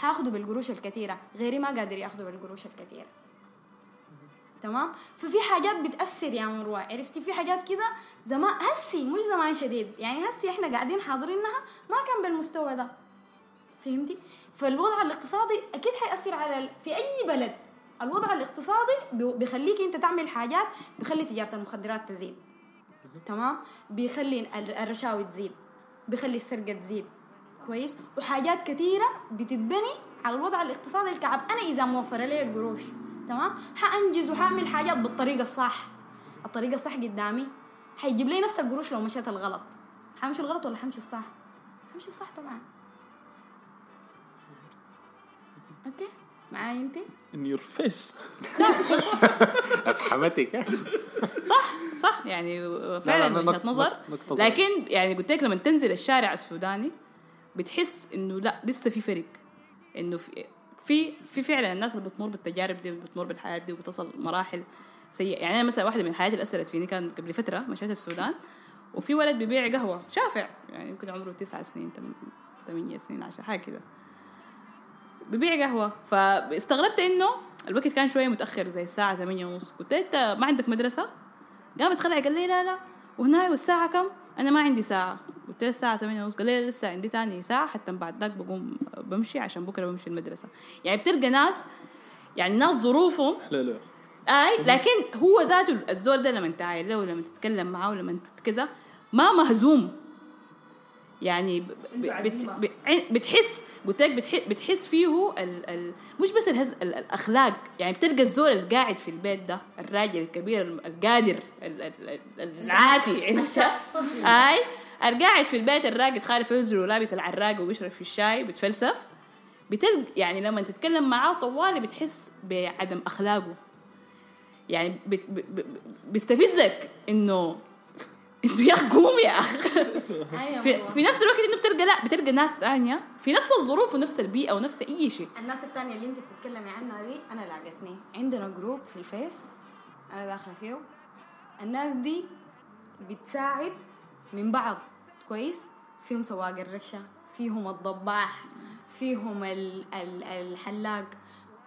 هاخده بالقروش الكثيره غيري ما قادر ياخده بالقروش الكثيره تمام؟ ففي حاجات بتأثر يا مروة عرفتي؟ في حاجات كده زمان هسي مش زمان شديد يعني هسي إحنا قاعدين حاضرينها ما كان بالمستوى ده. فهمتي؟ فالوضع الاقتصادي أكيد حيأثر على. في أي بلد الوضع الاقتصادي بي- بيخليك أنت تعمل حاجات بيخلي تجارة المخدرات تزيد. تمام؟ بيخلي ال- الرشاوي تزيد بيخلي السرقة تزيد. كويس. وحاجات كثيرة بتتبني على الوضع الاقتصادي الكعب. أنا إذا موفرة لي القروش تمام؟ حأنجز وحأعمل حاجات بالطريقة الصح. الطريقة الصح قدامي. حيجيب لي نفس القروش لو مشيت الغلط. حمشي الغلط ولا حمشي الصح؟ حمشي الصح طبعا. أوكي معاي أنت؟ In your face. أفحمتك. صح يعني فعلا لا، وجهة نقطة- نظر. نقطة صح. لكن يعني قلت لك لما تنزل الشارع السوداني بتحس إنه لا لسه في فرق. إنه في في في فعلا الناس اللي بتمر بالتجارب دي بتمر بالحياة دي وبتصل مراحل سيئة. يعني أنا مثلا واحدة من الحياة اللي أثرت فيني كان قبل فترة مشيت السودان وفي ولد بيبيع قهوة شافع. يعني يمكن عمره تسعة سنين ثمانية سنين عشر حاجة كده. ببيع قهوة. فاستغربت إنه الوقت كان شوية متأخر زي الساعة ثمانية ونص. قلت أنت ما عندك مدرسة؟ قام خلع قال لي لا لا. وهنا والساعة كم؟ أنا ما عندي ساعة. قلت له الساعة ثمانية ونص. قال لي لسه عندي تاني ساعة حتى بعد ذاك بقوم بمشي عشان بكرة بمشي المدرسة. يعني بتلقى ناس يعني ناس ظروفهم لا لا. أي لكن هو ذاته الزول ده لما تعايل له ولما تتكلم معاه ولما كذا ما مهزوم. يعني ب- بت بتحس قلت لك بتحس, بتحس فيه ال ال مش بس الهز ال الأخلاق. يعني بتلقى الزول القاعد في البيت ده الراجل الكبير القادر ال- ال- ال- العاتي. عرفت أي القاعد في البيت الراقد خالف رزله ولابس العراقه وبيشرب في الشاي بتفلسف. بتلقى يعني لما تتكلم معاه طوالي بتحس بعدم أخلاقه. يعني بت ب ب بيستفزك إنه إنه يا قوم يا اخ أيوة في. في نفس الوقت إنه بتلقى لا بتلقى ناس ثانية في نفس الظروف ونفس البيئة ونفس أي شيء. الناس التانية اللي أنت بتتكلمي عنها دي أنا لاقتني. عندنا group في الفيس أنا داخلة فيه. الناس دي بتساعد من بعض. كويس فيهم سواق الركشة فيهم الضباح فيهم ال ال الحلاق.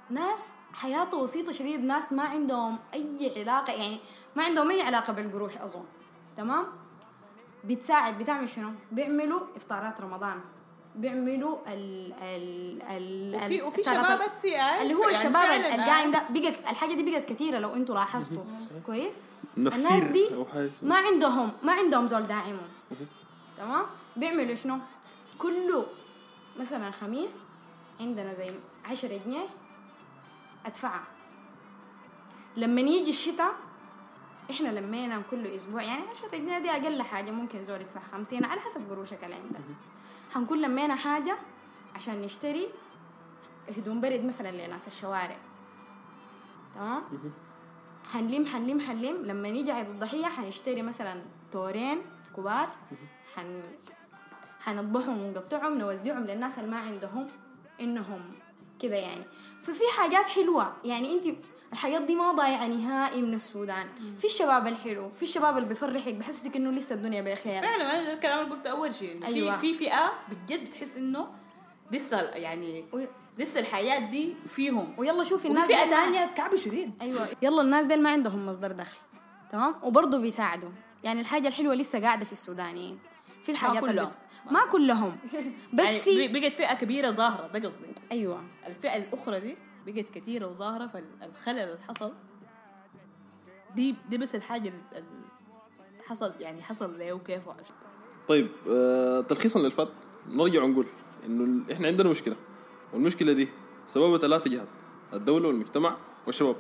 ناس حياته بسيطة شديد ناس ما عندهم أي علاقة يعني ما عندهم أي علاقة بالقروش أظن تمام؟ بتساعد بتعمل شنو؟ بيعملوا إفطارات رمضان. بيعملوا ال ال ال وفي- وفي إفطارات شباب بس يعني اللي هو يعني الشباب القايم ده. بقت الحاجة دي بقت كثيرة لو أنتوا لاحظتوا. كويس؟ الناس دي. ما عندهم ما عندهم زول داعمهم تمام؟ بيعملوا شنو؟ كله مثلا خميس عندنا زي عشرة جنيه ادفعها لما يجي الشتاء إحنا لمينا كل أسبوع يعني 10 جنيه دي أقل حاجة ممكن زول يدفع 50 على حسب قروشك اللي عندك. حنكون لمينا حاجة عشان نشتري هدوم برد مثلا لناس الشوارع. تمام؟ حنلم حنلم حنلم لما نيجي عيد الضحية حنشتري مثلا تورين كبار. حن حنطبخهم ونقطعهم نوزعهم للناس اللي ما عندهم إنهم كده يعني. ففي حاجات حلوة يعني انت الحاجات دي ما ضايعة نهائي من السودان. في الشباب الحلو في الشباب اللي بيفرحك بحسسك إنه لسه الدنيا بخير. فعلا أنا الكلام اللي قلته أول شيء أيوة. في في فئة بجد بتحس إنه لسه يعني وي- لسه الحياة دي فيهم. ويلا شوفي وفي الناس فئة ثانية كعبه شديد. أيوه. يلا الناس دي ما عندهم مصدر دخل تمام؟ وبرضه بيساعدوا. يعني الحاجة الحلوة لسه قاعدة في السودانيين. في الحاجات اللي كلهم. بت... ما كلهم بس يعني في بقت فئة كبيرة ظاهره ده قصدي أيوه الفئة الأخرى دي بقت كثيرة وظاهرة فالخلل اللي حصل دي دي بس الحاجة اللي حصل يعني حصل له كيف طيب آه تلخيصا للفات نرجع ونقول إنه ال- إحنا عندنا مشكلة والمشكلة دي سببها ثلاثة جهات الدولة والمجتمع والشباب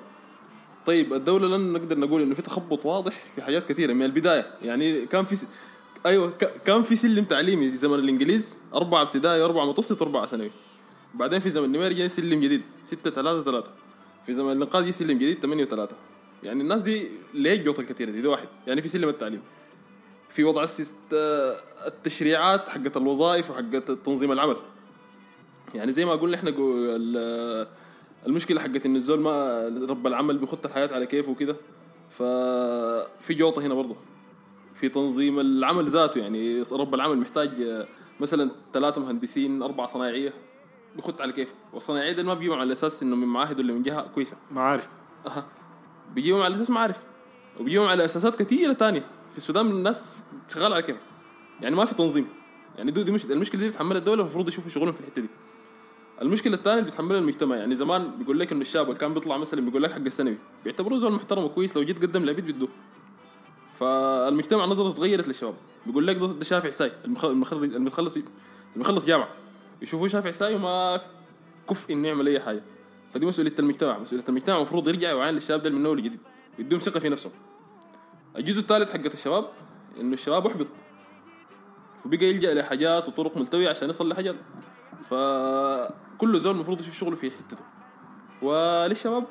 طيب الدولة لن نقدر نقول إنه في تخبط واضح في حاجات كثيرة من البداية يعني كان في. أيوه. كان في سلم تعليمي في زمن الإنجليز أربعة ابتدائي واربعه متوسط واربعه ثانوي. بعدين في زمن النمير جاي سلم جديد ستة ثلاثة ثلاثة. في زمن الانقاذ جاي سلم جديد ثمانية وثلاثة. يعني الناس دي ليه الجوطة الكثيرة دي ده واحد. يعني في سلم التعليم. في وضع السيست... التشريعات حقت الوظائف وحقت تنظيم العمل. يعني زي ما قلنا إحنا المشكلة حقت إن الزول ما رب العمل بيخط الحياة على كيفه وكده. ففي جوطة هنا برضه. في تنظيم العمل ذاته. يعني رب العمل محتاج آه، مثلا ثلاثة مهندسين اربعه صنايعية. بيخط على كيفه. والصنايعية ده ما بيجوا على أساس إنه من معاهد ولا من جهة كويسة. ما عارف. أها. بيجيهم على أساس معارف وبيجيهم على أساسات كثيره تانية. في السودان الناس شغاله على كيف يعني ما في تنظيم. يعني دي, دي مش المشكلة دي بتحملها الدولة المفروض يشوفوا شغلهم في الحتة دي. المشكلة الثانية اللي بتحملها المجتمع. يعني زمان بيقول لك إنه الشاب اللي كان بيطلع مثلا بيقول لك حق الثانوي بيعتبروه زول محترم وكويس. لو جيت قدم لعبيد بده فالمجتمع نظرته تغيرت للشباب. بيقول لك ده شافع ساي. المخ- المخرج المتخلص المخلص جامعه يشوفوه شافع ساي وما كفء إنه يعمل أي حاجة. فدي مسؤولية المجتمع. مسؤولية المجتمع المفروض يرجع يوعي للشباب ده من أول وجديد يديهم ثقة في نفسهم. الجزء الثالث حقت الشباب إنه الشباب أحبط. وبقى يلجأ لحاجات وطرق ملتوية عشان يصل لحاجات. فكل زول المفروض يشوف شغله في حتته. وللشباب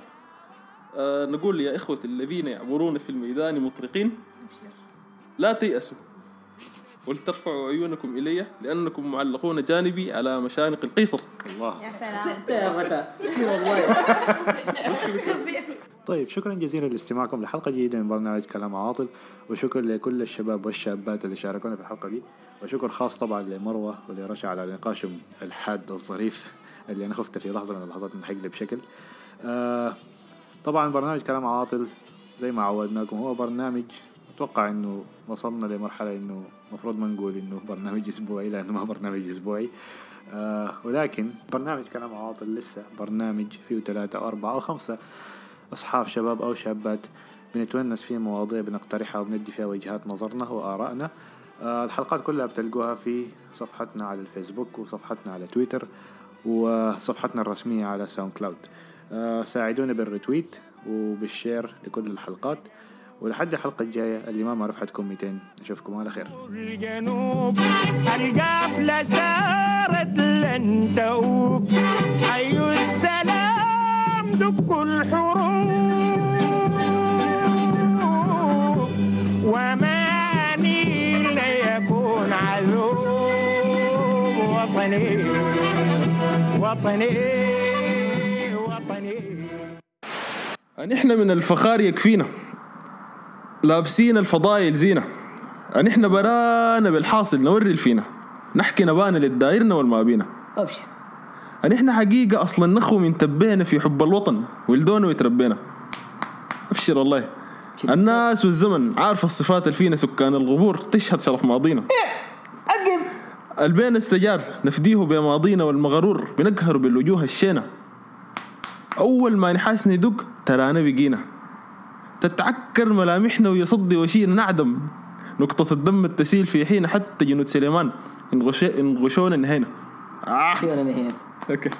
آه نقول يا إخوة الذين يعبرون في الميدان مطرقين. لا تيأسوا. ولترفعوا عيونكم إلي لأنكم معلقون جانبي على مشانق القيصر. الله. يا سلام. يا فتى طيب شكرا جزيلا لاستماعكم لحلقة جديدة من برنامج كلام عاطل وشكرا لكل الشباب والشابات اللي شاركونا في الحلقة دي وشكر خاص طبعا لمروة ولرشا على نقاشهم الحاد الظريف اللي أنا خفت في لحظة من اللحظات إنه حيقلب شكل آه طبعا برنامج كلام عاطل زي ما عودناكم هو برنامج أتوقع إنه وصلنا لمرحلة إنه المفروض ما نقول إنه برنامج أسبوعي لأنه ما برنامج أسبوعي. آه ولكن برنامج كلام عاطل لسه. برنامج فيه ثلاثة أو أربعة أو خمسة أصحاب شباب أو شابات بنتونس في مواضيع بنقترحها وبندي فيها وجهات نظرنا وآرائنا. آه الحلقات كلها بتلقوها في صفحتنا على الفيسبوك وصفحتنا على تويتر وصفحتنا الرسمية على SoundCloud. آه ساعدونا بال retweet وبال share لكل الحلقات. ولحد الحلقة الجاية اللي ما معرف حتكون 200 أشوفكم على خير. الجنوب القافلة سارت لن تؤوب. حي السلام دك الحروب. وما نيل يكون عذوب. وطني وطني وطني. أن إحنا من الفخار يكفينا. لابسين الفضايل زينة. أن إحنا برانا بالحاصل نوري الفينا. نحكي نبانا للدايرنا والما بينا أبشر. أن إحنا حقيقة أصلا نخو من تبينا في حب الوطن ولدونا ويتربينا. أبشر والله. الناس والزمن عارفة الصفات اللي فينا سكان الغبور تشهد شرف ماضينا. عقب البين استجار نفديه بماضينا والمغرور بنقهر بالوجوه الشينة. أول ما نحاس ندق ترانا بقينا. تتعكر ملامحنا ويصدي وشينا نعدم. نقطة الدم التسيل في حين حتى جنود سليمان. انغش- انغشونا نهينا. آه. أخيرا نهينا. أوكي.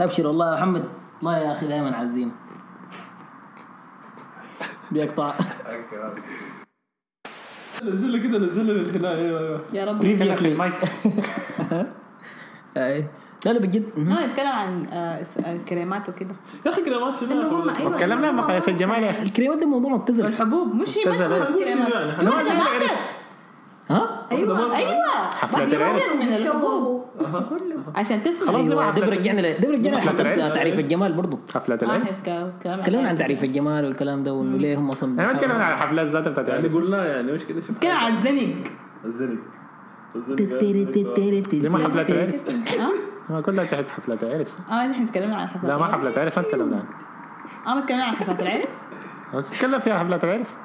أبشر والله يا محمد. الله يا أخي دائما عزينا بيقطع. نزل كده نزل من هنا. أيوه أيوه. يا رب. بريفيسلي أي. لا لا بجد. ما نتكلم عن آه، الكريمات وكده. يا أخي كده ما اللي هم أيوه تكلمنا عن مقاييس الجمال يا أخي. الكريمات ده موضوع مبتذل. الحبوب مش هي مش الكريمات. يعني. ها؟ أيوه أيوه. حفلة العرس. من الحبوب. كله. عشان تسمع. خلاص ده برجعنا ل- ده العرس. تعريف الجمال برضو. حفلة آه، العرس كلام عن تكلمنا عن تعريف الجمال والكلام ده وإنه ليه هم أصلا أنا ما اتكلمنا عن الحفلات ذاتها بتاعت يعني العرس قلنا يعني مش كده شوف. نتكلم عن الزنق الزنق دي ما حفلات العرس كلها تحت حفلات العرس آه نحن تكلمنا عن حفلات لا ما. حفلات العرس ما تكلمنا. عنها آه ما تكلمنا عن حفلات العرس؟ بس تتكلم فيها حفلات العرس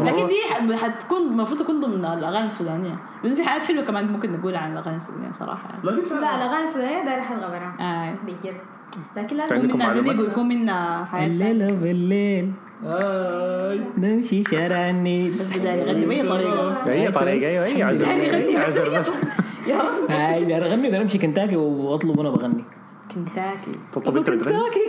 لكن دي حتكون المفروض تكون ضمن الأغاني السودانية. لأن في حاجات حلوة كمان ممكن نقولها عن الأغاني السودانية صراحة. يعني لا الأغاني السودانية دايرة حلقه براها آه. بجد. لكن لازم يكون معلومات؟ ويكون منها حياه الليلة بالليل. آه نمشي شارع النيل. بس بدي يغني باي طريقة. اي طريقة أيوه اي اي بس يا أنا اغني ولا امشي كنتاكي وأطلب وأنا بغني. كنتاكي. تطلب أنت كنتاكي.